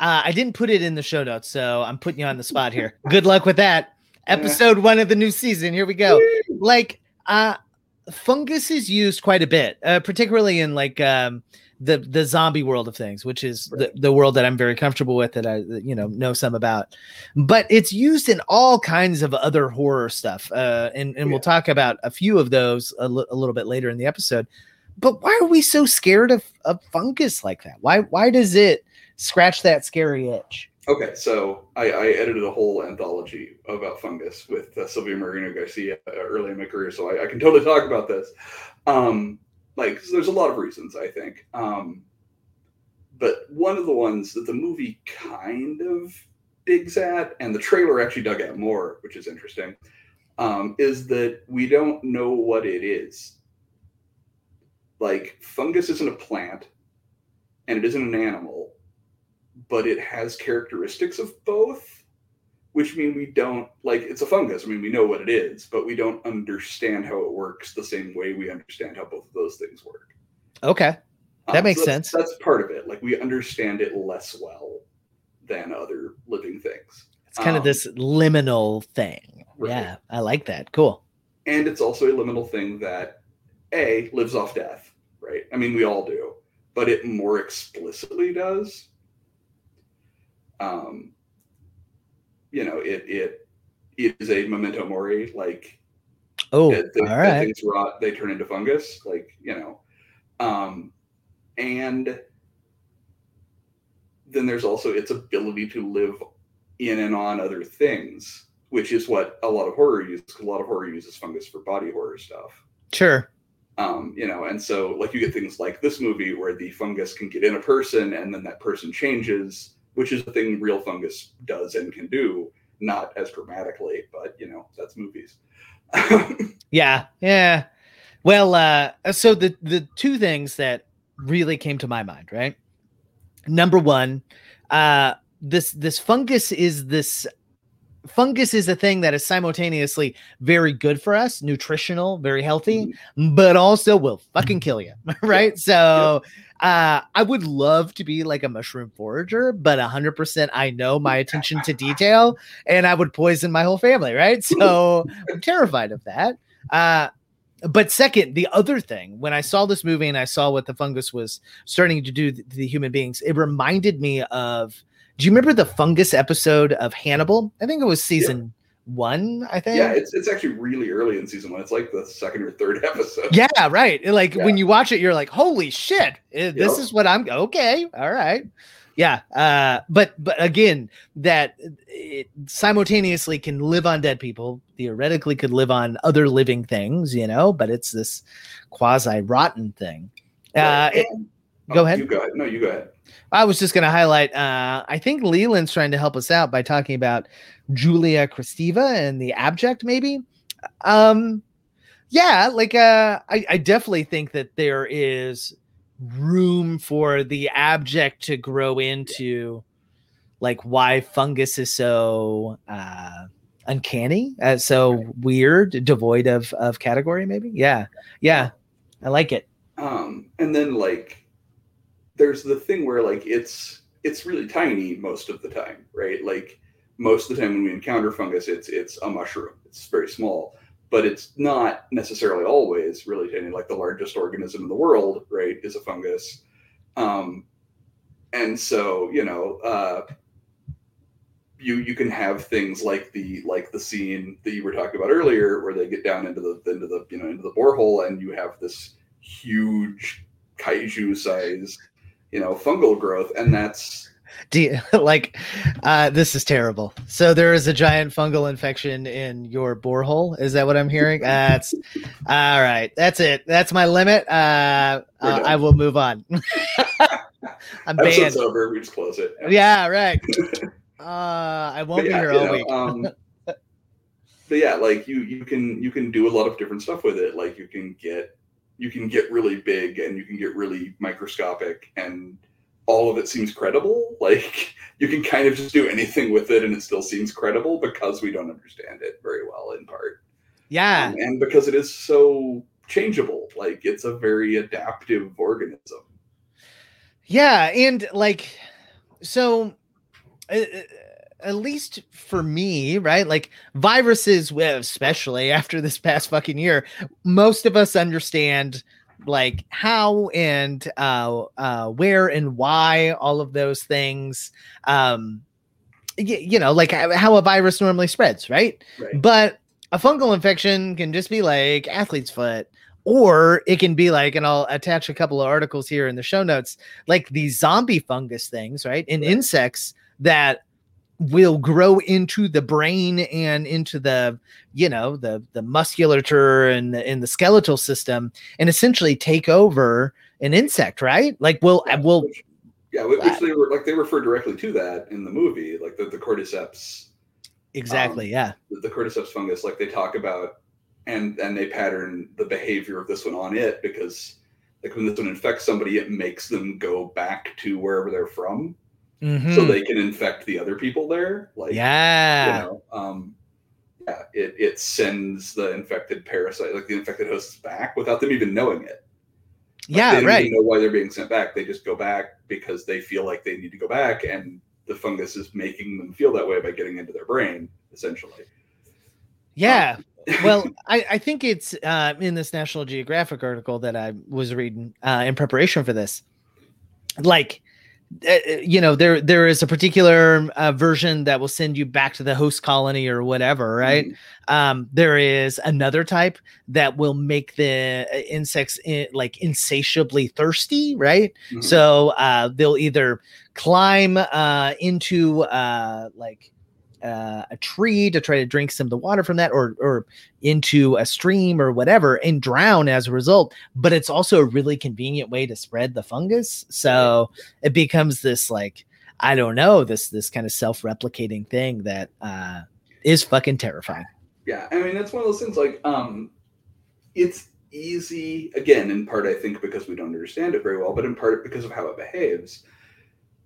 uh, I didn't put it in the show notes, so I'm putting you on the spot here. Good luck with that. Episode one of the new season. Here we go. Like, uh, fungus is used quite a bit, uh, particularly in like um, the the zombie world of things, which is the, the world that I'm very comfortable with, that I you know know some about. But it's used in all kinds of other horror stuff, uh, and and we'll talk about a few of those a little bit later in the episode. But why are we so scared of, of fungus like that? Why why does it scratch that scary itch? Okay, so I, I edited a whole anthology about fungus with uh, Silvia Moreno-Garcia uh, early in my career, so I, I can totally talk about this. Um, like there's a lot of reasons I think. Um, but one of the ones that the movie kind of digs at, and the trailer actually dug at more, which is interesting, um, is that we don't know what it is. Like fungus isn't a plant, and it isn't an animal, but it has characteristics of both, which mean we don't like it's a fungus. I mean, we know what it is, but we don't understand how it works the same way we understand how both of those things work. Okay. That Um, makes so that's- sense. That's part of it. Like we understand it less well than other living things. It's kind of Um, this liminal thing. Right. Yeah, I like that. Cool. and it's also a liminal thing that a lives off death right i mean we all do but it more explicitly does um you know it it it is a memento mori like Oh, that- all that things rot they turn into fungus like you know um and then there's also its ability to live in and on other things which is what a lot of horror uses a lot of horror uses fungus for body horror stuff Sure. um, you know, and so like you get things like this movie where the fungus can get in a person and then that person changes, which is the thing real fungus does and can do, not as dramatically, but you know, that's movies. Yeah. Yeah. Well, uh, so the the two things that really came to my mind, right? Number one, uh, this this fungus is this fungus is a thing that is simultaneously very good for us, nutritional, very healthy, but also will fucking kill you, right? So uh I would love to be like a mushroom forager, but 100% I know my attention to detail and I would poison my whole family, right? So I'm terrified of that. Uh but second, the other thing, when I saw this movie and I saw what the fungus was starting to do to the human beings, it reminded me of do you remember the fungus episode of Hannibal? I think it was season one, I think. yeah, it's it's actually really early in season one. It's like the second or third episode. Yeah, right. Like Yeah. when you watch it, you're like, "Holy shit! eh, This Yep. is what I'm okay. All right, yeah." Uh, but but again, that it simultaneously can live on dead people. Theoretically, could live on other living things, you know. But it's this quasi rotten thing. Uh, it- and- go oh, ahead. You go ahead. No, you go ahead. I was just going to highlight. Uh, I think Leland's trying to help us out by talking about Julia Kristeva and the abject, maybe. Um, yeah, like uh, I, I definitely think that there is room for the abject to grow into like why fungus is so uh uncanny uh, so weird devoid of of category maybe? Yeah. Yeah. I like it. Um, and then like there's the thing where like it's it's really tiny most of the time, right? Like most of the time when we encounter fungus, it's it's a mushroom. It's very small, but it's not necessarily always really tiny. Like the largest organism in the world, right, is a fungus. Um, and so you know, uh, you you can have things like the like the scene that you were talking about earlier, where they get down into the into the you know into the borehole, and you have this huge kaiju size, you know, fungal growth, and that's Do you, like uh this is terrible. So there is a giant fungal infection in your borehole. Is that what I'm hearing? That's all right. That's it. That's my limit. Uh, uh. I will move on. I'm banned. over. We just close it. Yeah, right. Uh I won't But be here all know, week. um, but yeah, like you you can you can do a lot of different stuff with it. Like you can get you can get really big and you can get really microscopic and all of it seems credible. Like you can kind of just do anything with it and it still seems credible because we don't understand it very well in part. yeah. Um, and because it is so changeable. Like it's a very adaptive organism. Yeah, and like, so uh, uh, at least for me, right? Like viruses, especially after this past fucking year, most of us understand like how and uh, uh, where and why all of those things. Um, y- you know, like how how a virus normally spreads, right? Right. But a fungal infection can just be like athlete's foot, or it can be like, and I'll attach a couple of articles here in the show notes, like these zombie fungus things, right? In insects that will grow into the brain and into the you know the the musculature and the, in the skeletal system and essentially take over an insect right? Like we'll Yeah, which- yeah, which which they were like they refer directly to that in the movie, like the, the cordyceps, um, exactly yeah. the, the cordyceps fungus, like they talk about and and they pattern the behavior of this one on it because like when this one infects somebody, it makes them go back to wherever they're from so Mhm. they can infect the other people there. Like yeah you know, um, yeah, it it sends the infected parasite, like the infected hosts, back without them even knowing it. Like, yeah they don't right even know why they're being sent back. They just go back because they feel like they need to go back, and the fungus is making them feel that way by getting into their brain, essentially. yeah well I, I think it's uh, in this national geographic article that i was reading uh, in preparation for this like you know there there is a particular uh, version that will send you back to the host colony or whatever right? Um there is another type that will make the uh, insects in, like insatiably thirsty right? Mhm. so uh they'll either climb uh into uh like uh, a tree to try to drink some of the water from that or or into a stream or whatever and drown as a result. But it's also a really convenient way to spread the fungus. So it becomes this like i don't know this this kind of self-replicating thing that uh is fucking terrifying. Yeah, I mean, that's one of those things like, um, it's easy, again, in part, I think, because we don't understand it very well, but in part because of how it behaves.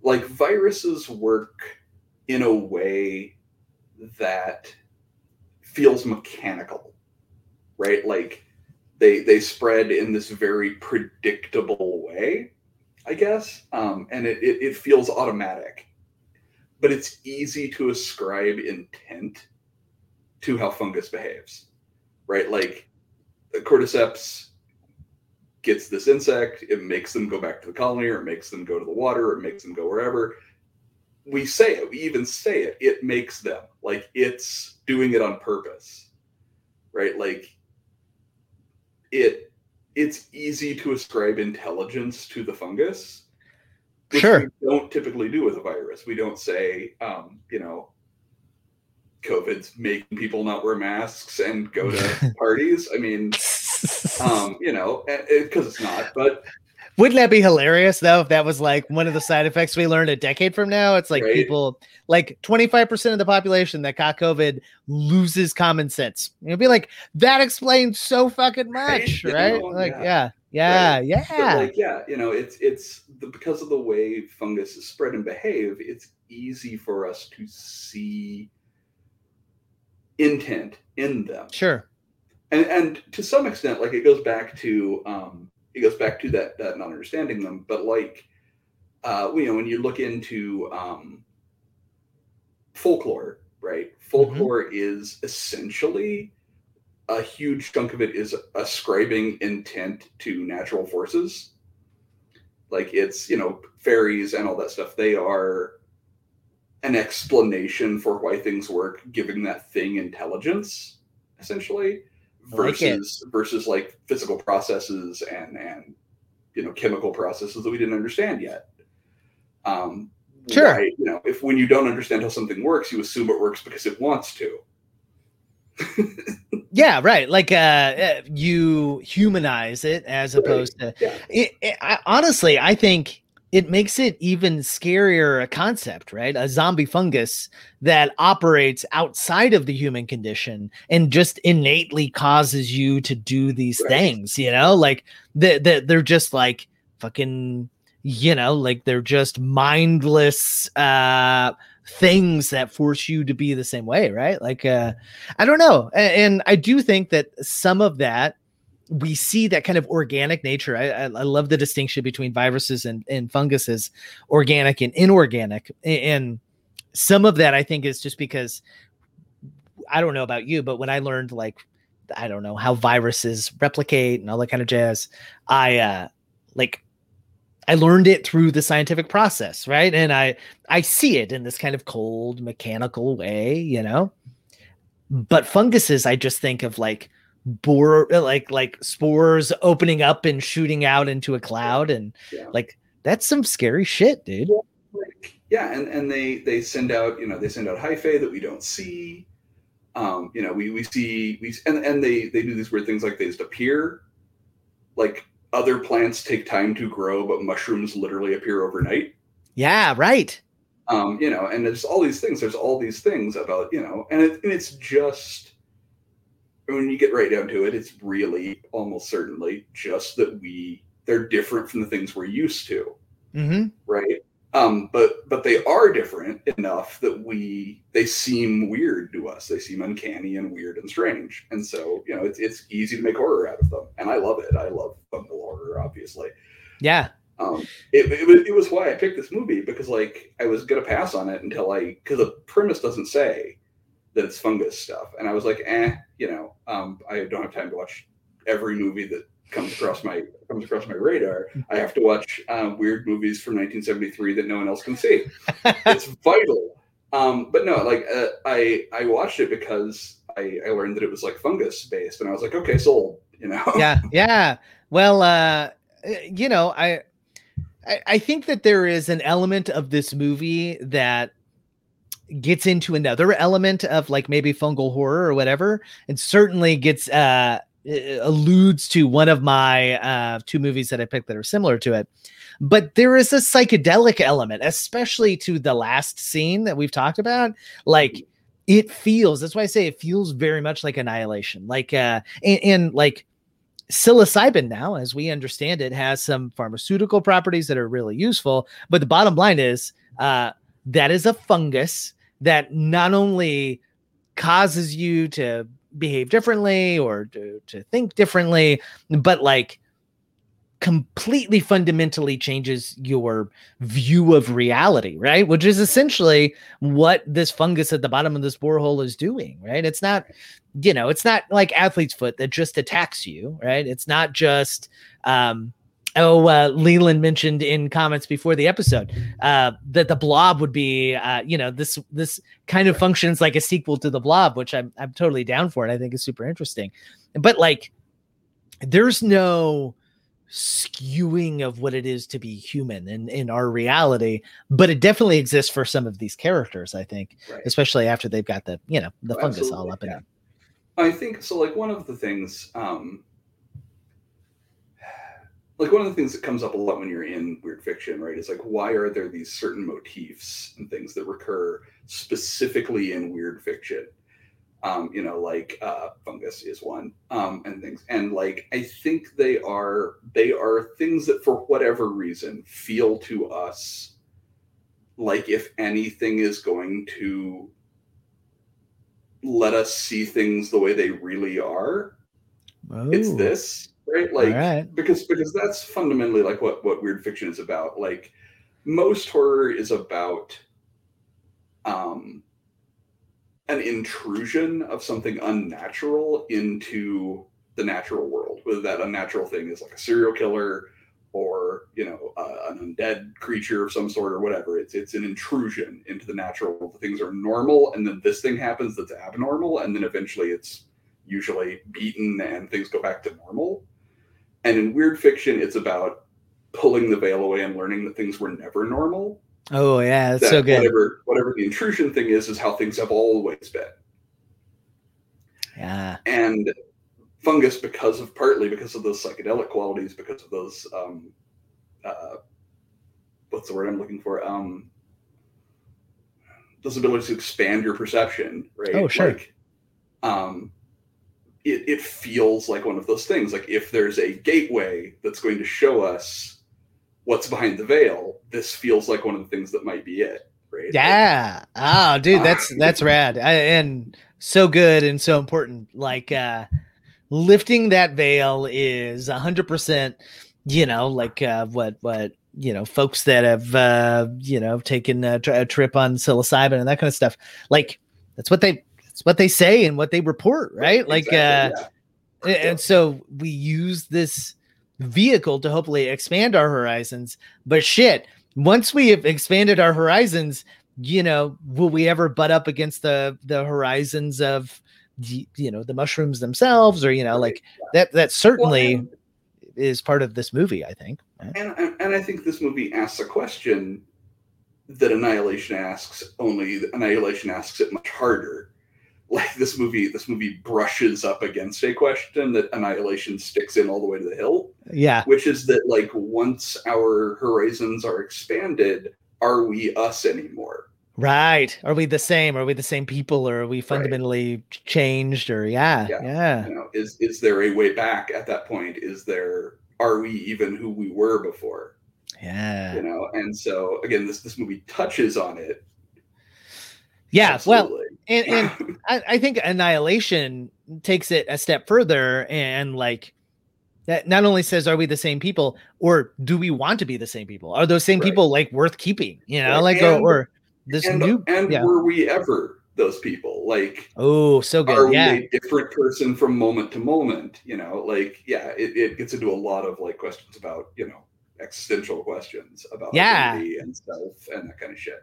Like, viruses work in a way that feels mechanical, right? Like, they they spread in this very predictable way, I guess, um, and it, it, it feels automatic. But it's easy to ascribe intent to how fungus behaves, right? Like the cordyceps gets this insect, it makes them go back to the colony, or it makes them go to the water, or it makes them go wherever. We say it, we even say it, it makes them like it's doing it on purpose, right? Like it, it's easy to ascribe intelligence to the fungus. which Sure. we don't typically do with a virus. We don't say, um, you know, COVID's making people not wear masks and go to parties. I mean, um, you know, because it's not. But Wouldn't that be hilarious though if that was like one of the side effects we learned a decade from now? It's like Right. people like 25% of the population that caught COVID loses common sense. You'd be like, that explains so fucking Right, much, right? know, Like, yeah. yeah, yeah, but yeah. like, yeah, you know, it's it's the, because of the way fungus is spread and behave. It's easy for us to see intent in them. Sure. and and to some extent like it goes back to um it goes back to that that not understanding them but like uh you know when you look into um folklore right? Folklore is essentially a huge chunk of it is ascribing intent to natural forces. Like it's you know fairies and all that stuff. They are an explanation for why things work giving that thing intelligence essentially I like versus versus like physical processes and and you know chemical processes that we didn't understand yet um Sure. why, you know if when you don't understand how something works you assume it works because it wants to Yeah, right. Like uh, uh you humanize it as Right. opposed to yeah it, it- I, honestly, I think it makes it even scarier a concept, right? A zombie fungus that operates outside of the human condition and just innately causes you to do these Right. things, you know? Like they, they, they're just like fucking, you know, like they're just mindless uh things that force you to be the same way, right? Like uh I don't know. A- And, I do think that some of that we see that kind of organic nature. I, I, I love the distinction between viruses and, and funguses, organic and inorganic. And some of that I think is just because I don't know about you, but when I learned like I don't know how viruses replicate and all that kind of jazz, I uh like I learned it through the scientific process, right? And I I see it in this kind of cold mechanical way, you know. But funguses, I just think of like bore like like spores opening up and shooting out into a cloud and yeah like that's some scary shit dude Like, yeah, and and they they send out you know they send out hyphae that we don't see. Um, you know, we we see we and and they they do these weird things like they just appear, like other plants take time to grow, but mushrooms literally appear overnight. Yeah, right. Um, you know, and there's all these things. There's all these things about you know, and, it, and it's just when you get right down to it, it's really almost certainly just that we they're different from the things we're used to, Mm-hmm. right? Um, but but they are different enough that we they seem weird to us. They seem uncanny and weird and strange, and so you know it's it's easy to make horror out of them, and I love it. I love fungal horror, obviously. Yeah. Um, it, it, was, it was why I picked this movie because like I was gonna pass on it until I because the premise doesn't say that it's fungus stuff, and I was like, eh, you know, um, I don't have time to watch every movie that comes across my comes across my radar. I have to watch um, weird movies from 1973 that no one else can see. it's vital. Um, but no, like uh, I I watched it because I, I learned that it was like fungus based, and I was like, okay, sold. You know. yeah, yeah. Well, uh, you know, I, I think that there is an element of this movie that gets into another element of like maybe fungal horror or whatever, and certainly gets uh alludes to one of my uh two movies that I picked that are similar to it. But there is a psychedelic element, especially to the last scene that we've talked about. Like it feels that's why I say it feels very much like annihilation. Like uh and, and like psilocybin now as we understand it has some pharmaceutical properties that are really useful but the bottom line is uh, that is a fungus that not only causes you to behave differently or to, to think differently but like completely fundamentally changes your view of reality right? Which is essentially what this fungus at the bottom of this borehole is doing right? It's not you know it's not like athlete's foot that just attacks you right? It's not just um oh uh, leland mentioned in comments before the episode uh that the blob would be uh you know this this kind of functions like a sequel to the blob which i'm, I'm totally down for it i think is super interesting but like there's no skewing of what it is to be human in, in our reality but it definitely exists for some of these characters i think Right. especially after they've got the you know the Oh, fungus all up in yeah. it I think so. Like one of the things, um, like one of the things that comes up a lot when you're in weird fiction, right? Is like why are there these certain motifs and things that recur specifically in weird fiction? Um, you know, like uh, fungus is one, um, and things, and like I think they are they are things that for whatever reason feel to us like if anything is going to let us see things the way they really are it's this right? Like right. because because that's fundamentally like what what weird fiction is about. Like most horror is about um an intrusion of something unnatural into the natural world. Whether that unnatural thing is like a serial killer or you know uh, an undead creature of some sort or whatever. It's it's an intrusion into the natural world. Things are normal and then this thing happens that's abnormal and then eventually it's usually beaten and things go back to normal and in weird fiction it's about pulling the veil away and learning that things were never normal. Oh yeah that's that so good. whatever whatever the intrusion thing is is how things have always been. Yeah. And fungus because of partly because of those psychedelic qualities because of those um uh what's the word i'm looking for? Um those abilities to expand your perception right? Oh, sure. like um it, it feels like one of those things like if there's a gateway that's going to show us what's behind the veil this feels like one of the things that might be it right Like, Yeah. Oh, dude, that's that's rad I, and so good and so important. Like uh lifting that veil is a hundred percent. You know, like uh, what what you know, folks that have uh, you know taken a, tri- a trip on psilocybin and that kind of stuff. Like that's what they that's what they say and what they report, right? Like uh, a- and so we use this vehicle to hopefully expand our horizons. But shit, once we have expanded our horizons, you know, will we ever butt up against the the horizons of you know the mushrooms themselves, or you know, like that? That certainly Well, and- is part of this movie. I think. right? and and I think this movie asks a question that Annihilation asks, only Annihilation asks it much harder. Like this movie, this movie brushes up against a question that Annihilation sticks in all the way to the hill, Yeah. which is that like once our horizons are expanded, are we us anymore? Right. Are we the same? Are we the same people or are we fundamentally changed or yeah. Yeah. Yeah. You know, is is there a way back at that point? Is there are we even who we were before? Yeah. You know, and so again, this this movie touches on it. Yeah. Well, and, and I, I think Annihilation takes it a step further and like that not only says are we the same people or do we want to be the same people? Are those same Right. people like worth keeping? You know, like or, And- or this and new and yeah. were we ever those people? Like Oh, so good are good. we a different person from moment to moment? You know, like yeah, it, it gets into a lot of like questions about, you know, existential questions about Yeah. identity and self and that kind of shit.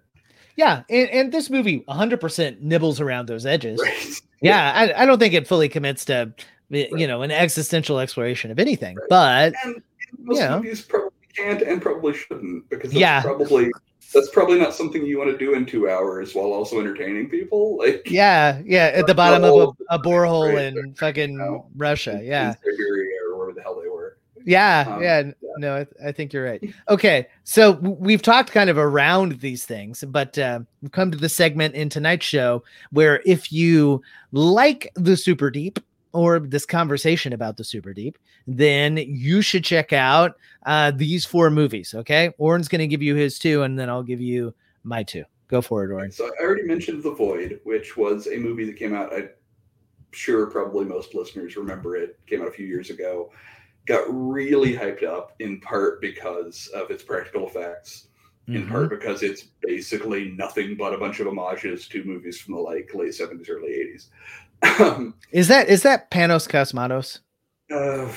Yeah. And, and this movie 100% nibbles around those edges. Right. Yeah. I, I don't think it fully commits to, you Right. know, an existential exploration of anything, Right. but And most Yeah. movies probably can't and probably shouldn't because that's Yeah. probably that's probably not something you want to do in two hours while also entertaining people. Like yeah. Yeah. At the bottom of a, a borehole in fucking know, Russia. Yeah. in Siberia or wherever the hell they were. Yeah, Um, yeah, no, I, th- I think you're right. Okay, so w- we've talked kind of around these things, but uh, we've come to the segment in tonight's show where if you like the super deep or this conversation about the super deep, then you should check out uh, these four movies. Okay, Oren's going to give you his two, and then I'll give you my two. Go for it, Oren. So I already mentioned The Void, which was a movie that came out. I'm sure probably most listeners remember it. Came out a few years ago. Got really hyped up in part because of its practical effects, in Mhm. part because it's basically nothing but a bunch of homages to movies from the like late 70s, early 80s. Um, Is that is that Panos Cosmatos? uh,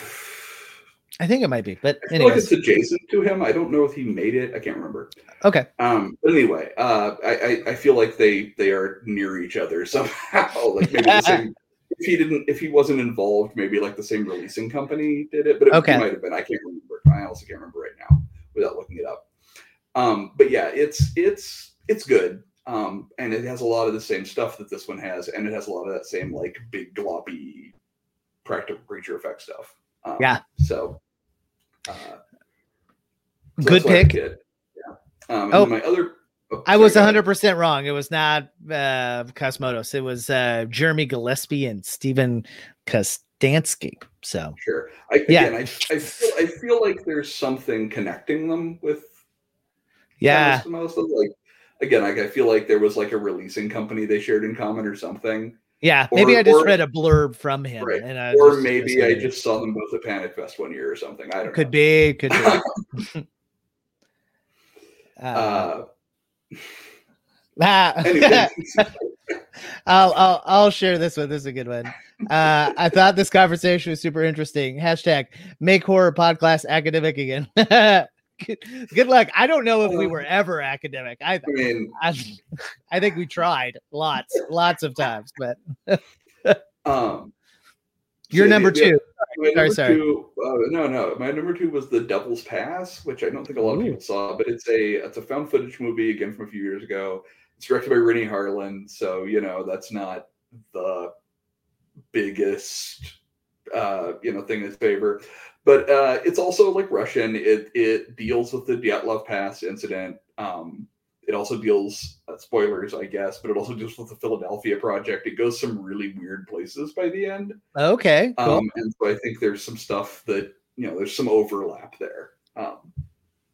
I think it might be, but I feel like it's adjacent to him. I don't know if he made it. I can't remember. okay. Um, but anyway, uh, I, I I feel like they they are near each other somehow. like maybe the same. If he didn't, if he wasn't involved, maybe like the same releasing company did it. But it, Okay. might have been. I can't remember. I also can't remember right now without looking it up. Um, but yeah, it's it's it's good. Um, and it has a lot of the same stuff that this one has, and it has a lot of that same like big gloppy practical creature effect stuff. Um, Yeah. So. Uh, so Good that's what I pick. Yeah. Um, and Oh, my other. Oh, I was 100% wrong. It was not uh, Cosmatos. It was uh, Jeremy Gillespie and Steven Kostanski. So, Sure. I, Yeah. Again, I, I feel I feel like there's something connecting them with. yeah. Like again, like I feel like there was like a releasing company they shared in common or something, Yeah. Maybe Or- I just or- read a blurb from him. Right. And I or just maybe I just saw them both at Panic Fest one year or something. I don't Could know. be. Could be. Uh, Uh, ah, I'll, I'll I'll share this one. This is a good one. Uh, I thought this conversation was super interesting. Hashtag make horror podcast academic again. good, good luck. I don't know if we were ever academic. I I, I think we tried lots, lots of times, but um, you're so number two. Sorry, number sorry. two, uh, no, no. My number two was the Devil's Pass, which I don't think a lot of people saw, but it's a it's a found footage movie again from a few years ago. It's directed by Renny Harlin, so you know that's not the biggest uh, you know thing in his favor, but uh, it's also like Russian. It it deals with the Dyatlov Pass incident. Um, it also deals uh, spoilers, I guess, but it also deals with the Philadelphia Project. It goes some really weird places by the end. Okay, cool. Um, and so I think there's some stuff that you know there's some overlap there um,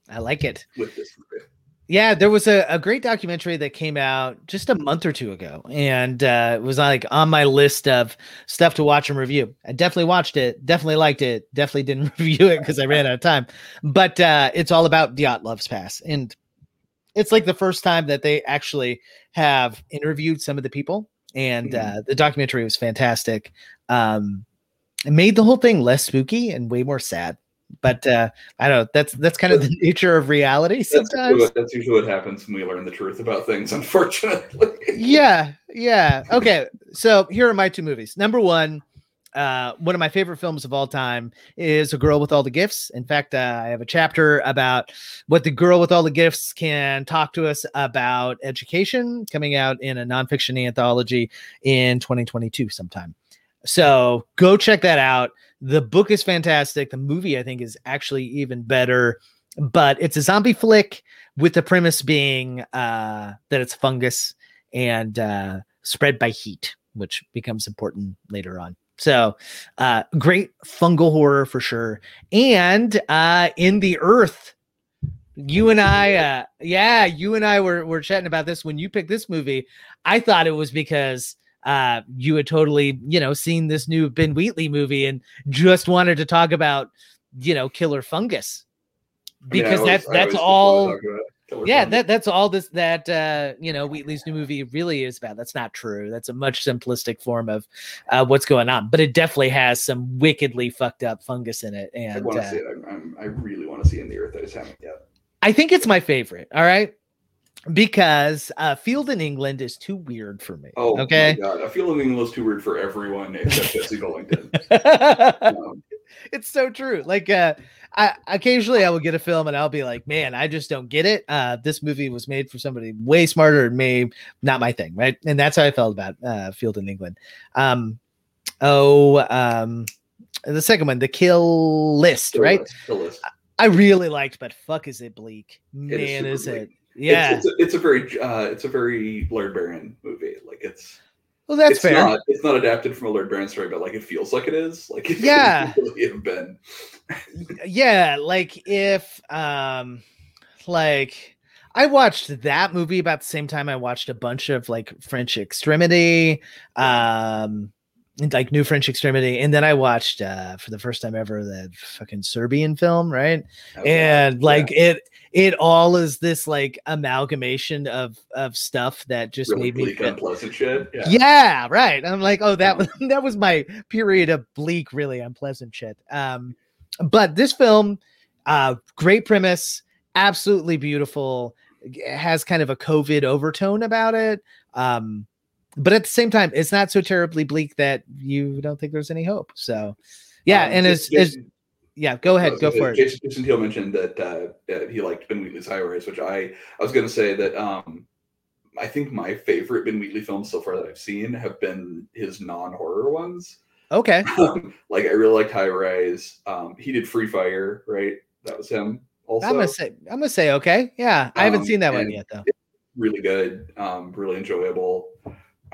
I like it. with this movie. Yeah, there was a, a great documentary that came out just a month or two ago, and uh, it was like on my list of stuff to watch and review. I definitely watched it, definitely liked it, definitely didn't review it because I ran out of time. But uh, it's all about Dyatlov's pass, and it's like the first time that they actually have interviewed some of the people, and Mhm. uh, the documentary was fantastic. Um, it made the whole thing less spooky and way more sad. But uh, I don't know. That's that's kind of the nature of reality That's sometimes. what, that's usually what happens when we learn the truth about things. Unfortunately, yeah, yeah. Okay, so here are my two movies. Number one, uh, one of my favorite films of all time is A Girl with All the Gifts. In fact, uh, I have a chapter about what the girl with all the gifts can talk to us about education coming out in a nonfiction anthology in 2022 sometime. So go check that out. The book is fantastic. The movie, I think, is actually even better, but it's a zombie flick with the premise being uh, that it's fungus and uh, spread by heat, which becomes important later on. So, uh, great fungal horror for sure. And uh, in the earth, you and I, uh, yeah, you and I were were chatting about this when you picked this movie. I thought it was because uh, you had totally, you know, seen this new Ben Wheatley movie and just wanted to talk about, you know, killer fungus I mean, I because that's that's always just wanna all talk about Killer yeah that that's all this that uh you know wheatley's new movie really is about that's not true that's a much simplistic form of uh what's going on but it definitely has some wickedly fucked up fungus in it I and want to uh, see it. I'm, I'm, I really want to see in the earth. I just haven't yet. i think it's my favorite all right because uh field in england is too weird for me Oh, okay My God, I feel like is too weird for everyone except Jesse Bullington. Um, it's so true. Like uh I occasionally I will get a film and I'll be like, man, I just don't get it. Uh this movie was made for somebody way smarter than me, not my thing, right? And that's how I felt about uh Field in England. Um oh um the second one, the kill list, the right? list, the list. I really liked, but fuck is it bleak. Man, super is bleak. it? Yeah. It's, it's, a, it's a very uh, it's a very Laird Barron movie. Like it's well, that's it's fair. Not, it's not adapted from a Laird Barron story, but like it feels like it is. Like it Yeah. really have been. yeah like if um like i watched that movie about the same time i watched a bunch of like french extremity um like new french extremity and then i watched uh for the first time ever the fucking serbian film right and like it it all is this like amalgamation of of stuff that just really made me bleak, unpleasant shit. Yeah. yeah, right. I'm like, oh, that was that was my period of bleak, really unpleasant shit. Um, but this film, uh, great premise, absolutely beautiful, g- has kind of a COVID overtone about it. Um, but at the same time, it's not so terribly bleak that you don't think there's any hope. So, yeah, Um, and as, as yeah, go ahead, go for it. Jason, Jason Teal mentioned that uh, he liked Ben Wheatley's High Rise, which I I was going to say that um, I think my favorite Ben Wheatley films so far that I've seen have been his non-horror ones. Okay, like I really liked High Rise. Um, he did Free Fire, right? That was him. Also, I'm gonna say, I'm gonna say, okay, yeah, I haven't Um, seen that one yet though. really good, um, really enjoyable,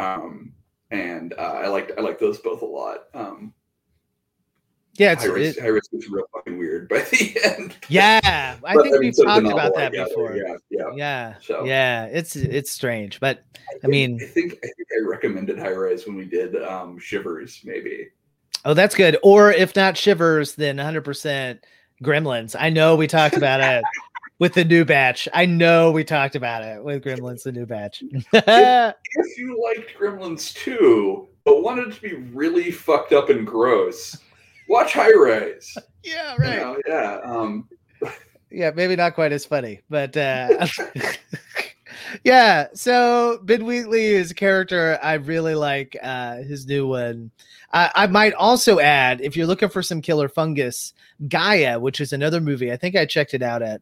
um, and uh, I liked I liked those both a lot. Um, Yeah, it's High it- High gets real fucking weird by the end. yeah. I think we've so talked about that before. Yeah, yeah. Yeah, So- yeah, it's it's strange, but I think- mean- I think I think I recommended High Rise when we did um, Shivers, maybe. oh, that's good. Or if not Shivers, then 100% Gremlins. I know we talked about it with the new batch. I know we talked about it with Gremlins, the new batch. If you liked Gremlins 2, but wanted to be really fucked up and gross, watch High Rise. yeah, You know, yeah. Um, yeah, maybe not quite as funny, but uh yeah. So Ben Wheatley is a character I really like. Uh his new one. I, I might also add, if you're looking for some killer fungus, Gaia, which is another movie. I think I checked it out at.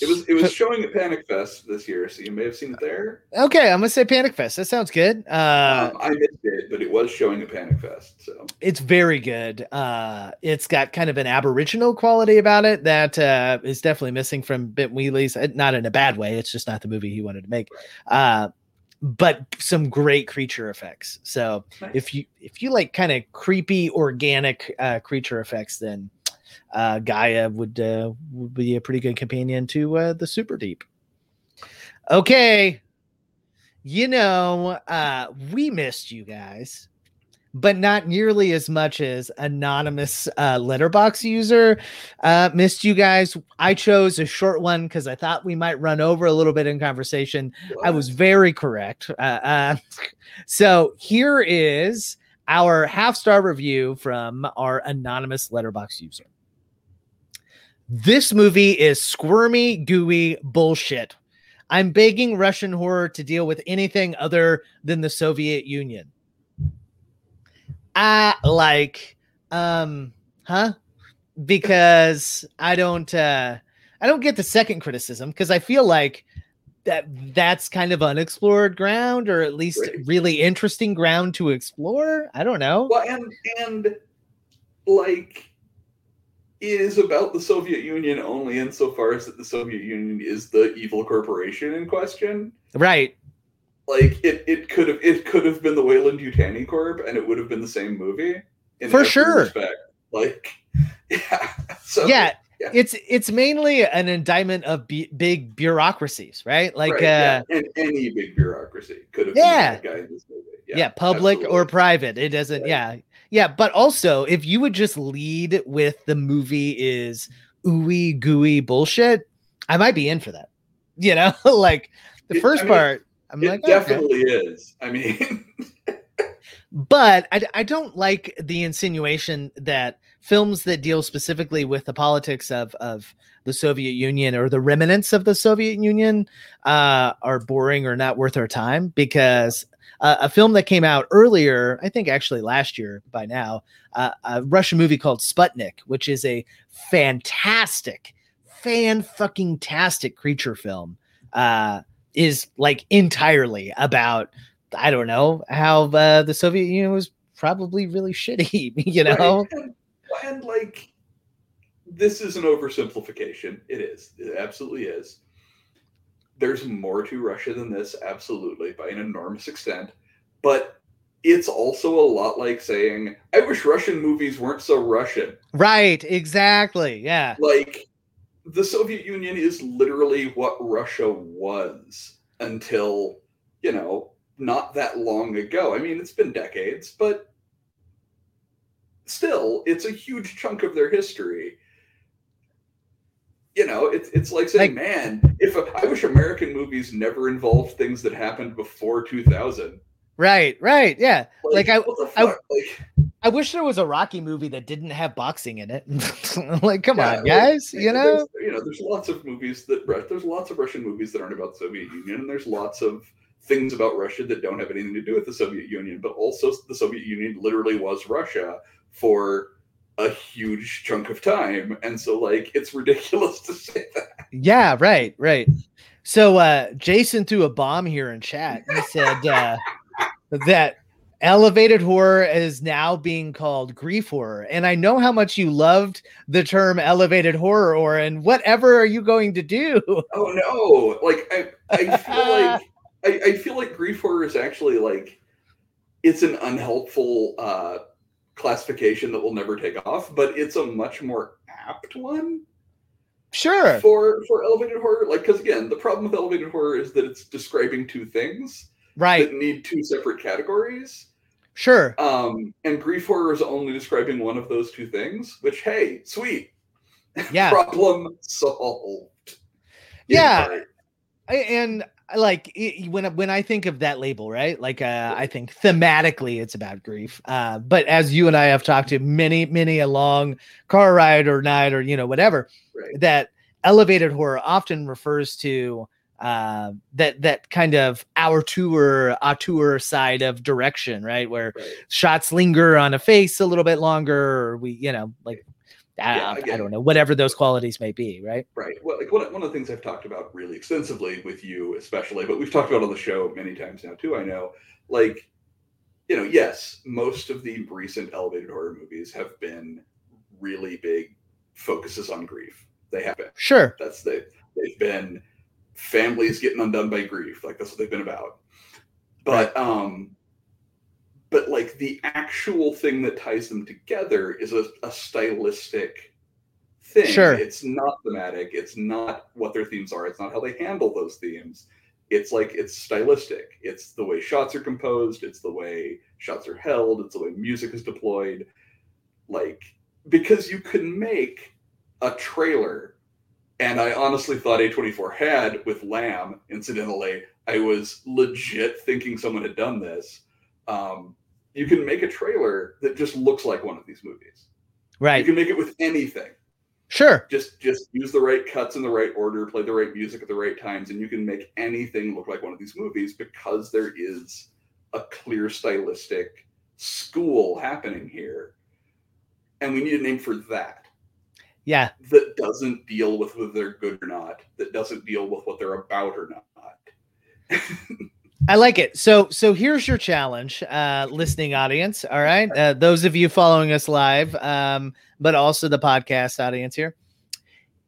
It was it was showing at Panic Fest this year, so you may have seen it there. Okay, I'm gonna say Panic Fest. That sounds good. Uh, um, I missed it, but it was showing at Panic Fest. So it's very good. Uh, it's got kind of an aboriginal quality about it that uh, is definitely missing from Ben Wheatley's. uh, Not in a bad way. It's just not the movie he wanted to make. Uh, but some great creature effects. So Nice. if you if you like kind of creepy organic uh, creature effects, then uh, Gaia would uh, would be a pretty good companion to uh, the Super Deep. Okay, you know uh, we missed you guys but not nearly as much as anonymous uh, Letterboxd user uh, missed you guys. I chose a short one because I thought we might run over a little bit in conversation. I was very correct. Uh, uh, so here is our half star review from our anonymous Letterboxd user. This movie is squirmy, gooey bullshit. I'm begging Russian horror to deal with anything other than the Soviet Union. I like um huh? Because I don't uh I don't get the second criticism because I feel like that that's kind of unexplored ground or at least really interesting ground to explore. I don't know. Well, and and like is about the Soviet Union only insofar as that the Soviet Union is the evil corporation in question. Right. Like it, it could have it could have been the Weyland-Yutani Corp, and it would have been the same movie. in For sure. respect. Like, yeah. So yeah, yeah. it's it's mainly an indictment of b- big bureaucracies, right? Like right, uh yeah. and any big bureaucracy could have Yeah. been the guy in this movie. yeah, public or private. It doesn't, Right. yeah. Yeah, but also if you would just lead with the movie is ooey gooey bullshit, I might be in for that. You know, like the first I mean, part, I'm it like, okay. definitely is. I mean, but I, I don't like the insinuation that films that deal specifically with the politics of of the Soviet Union or the remnants of the Soviet Union uh, are boring or not worth our time because uh, a film that came out earlier, I think actually last year by now, uh, a Russian movie called Sputnik, which is a fantastic, fan fucking tastic creature film, uh, is like entirely about I don't know how uh, the Soviet Union was probably really shitty, you know? Right. And, and like this is an oversimplification. It is. It absolutely is. There's more to Russia than this, absolutely, by an enormous extent. But it's also a lot like saying, I wish Russian movies weren't so Russian. Right, exactly. Yeah. Like the Soviet Union is literally what Russia was until, you know, not that long ago. I mean, it's been decades, but still, it's a huge chunk of their history. You know, it's it's like saying, Like- man, if I wish American movies never involved things that happened before 2000. Right, right. Yeah. Like, I- what the I- like, I wish there was a Rocky movie that didn't have boxing in it. like, come Yeah, on, like, guys. You know? you know, there's lots of movies that there's lots of Russian movies that aren't about the Soviet Union, and there's lots of things about Russia that don't have anything to do with the Soviet Union. But also, the Soviet Union literally was Russia for a huge chunk of time, and so like it's ridiculous to say that. Yeah, right, right. So uh Jason threw a bomb here in chat. He said uh that elevated horror is now being called grief horror. And I know how much you loved the term elevated horror, or and whatever are you going to do? Oh no! Like I, I feel like I, I feel like grief horror is actually like it's an unhelpful uh, classification that will never take off, but it's a much more apt one Sure. for for elevated horror. Like because again, the problem with elevated horror is that it's describing two things Right. that need two separate categories. Sure. Um, and grief horror is only describing one of those two things. Which hey, sweet, Yeah. problem solved. Yeah. part. And like it, when when I think of that label, right? Like uh, I think thematically it's about grief. Uh, but as you and I have talked to many many a long car ride or night or you know whatever, Right. that elevated horror often refers to uh, that that kind of auteur auteur side of direction, right? Where Right. shots linger on a face a little bit longer, or we you know like. Yeah, I, I don't know, whatever those qualities may be, right? Right. Well, like one, of- one of the things I've talked about really extensively with you, especially, but we've talked about on the show many times now too. I know, like, you know, yes, most of the recent elevated horror movies have been really big focuses on grief. They have been. Sure. That's they. They've been families getting undone by grief. Like that's what they've been about. But um, but like the actual thing that ties them together is a, a stylistic thing. Sure. It's not thematic. It's not what their themes are. It's not how they handle those themes. It's like it's stylistic. It's the way shots are composed. It's the way shots are held. It's the way music is deployed. Like because you can make a trailer, and I honestly thought A24 had with Lamb. Incidentally, I was legit thinking someone had done this. Um, you can make a trailer that just looks like one of these movies. Right. You can make it with anything Sure. just just use the right cuts in the right order play the right music at the right times and you can make anything look like one of these movies because there is a clear stylistic school happening here, and we need a name for that Yeah. that doesn't deal with whether they're good or not, that doesn't deal with what they're about or not. I like it. So so here's your challenge, uh, listening audience. All right. Uh, those of you following us live, um, but also the podcast audience here.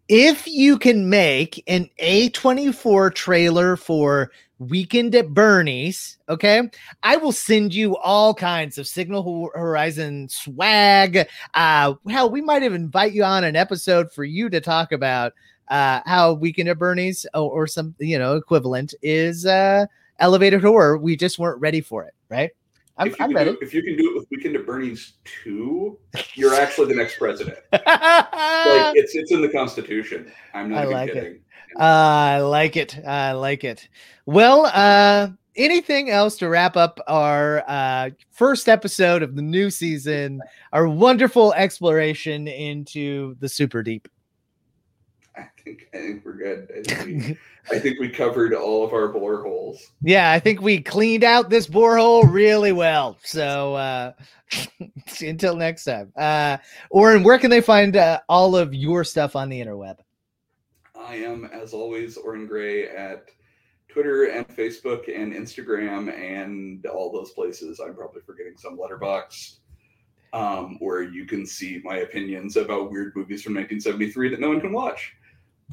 If you can make an A24 trailer for Weekend at Bernie's, okay, I will send you all kinds of Signal Horizon swag. Uh, hell, we might even invite you on an episode for you to talk about uh, how Weekend at Bernie's or, or some, you know, equivalent is uh, elevated horror. We just weren't ready for it, right? I'm, if, you I'm can ready. do, if you can do it with Weekend at Bernie's 2, you're actually the next president. Like it's it's in the Constitution. I'm not I even like it. kidding. I like it. I like it. Well, uh, anything else to wrap up our uh, first episode of the new season, our wonderful exploration into the super deep? I think I think we're good. I think we, I think we covered all of our bore holes. Yeah, I think we cleaned out this borehole really well. So uh, until next time, uh, Oren, where can they find uh, all of your stuff on the interweb? I am, as always, Oren Gray at Twitter and Facebook and Instagram and all those places. I'm probably forgetting some Letterboxd um, where you can see my opinions about weird movies from 1973 that no one can watch.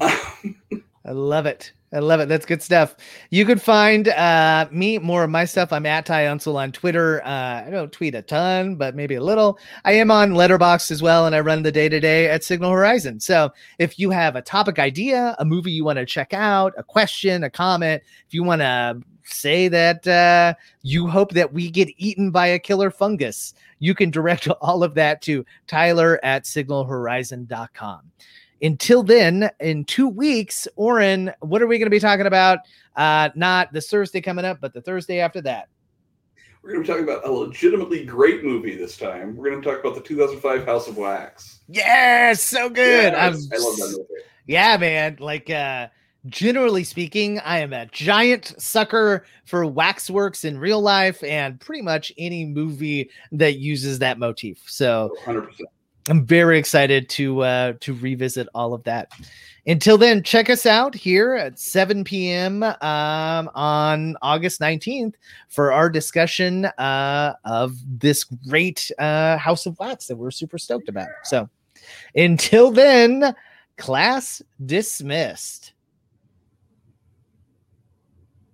I love it. I love it. That's good stuff. You could find uh, me more of my stuff. I'm at Ty Unsell on Twitter. Uh, I don't tweet a ton, but maybe a little. I am on Letterboxd as well, and I run the day to day at Signal Horizon. So if you have a topic idea, a movie you want to check out, a question, a comment, if you want to say that uh, you hope that we get eaten by a killer fungus, you can direct all of that to Tyler at signalhorizon.com until then, in two weeks, Oren, what are we going to be talking about? Uh, not this Thursday coming up, but the Thursday after that. We're going to be talking about a legitimately great movie this time. We're going to talk about the 2005 House of Wax. Yes, so good. I'm, I love that movie. yeah, man. Like, uh, generally speaking, I am a giant sucker for waxworks in real life and pretty much any movie that uses that motif. So 100%. I'm very excited to uh, to revisit all of that. Until then, check us out here at 7 p.m. Um, on August 19th for our discussion uh, of this great uh, House of Wax that we're super stoked about. So, until then, class dismissed.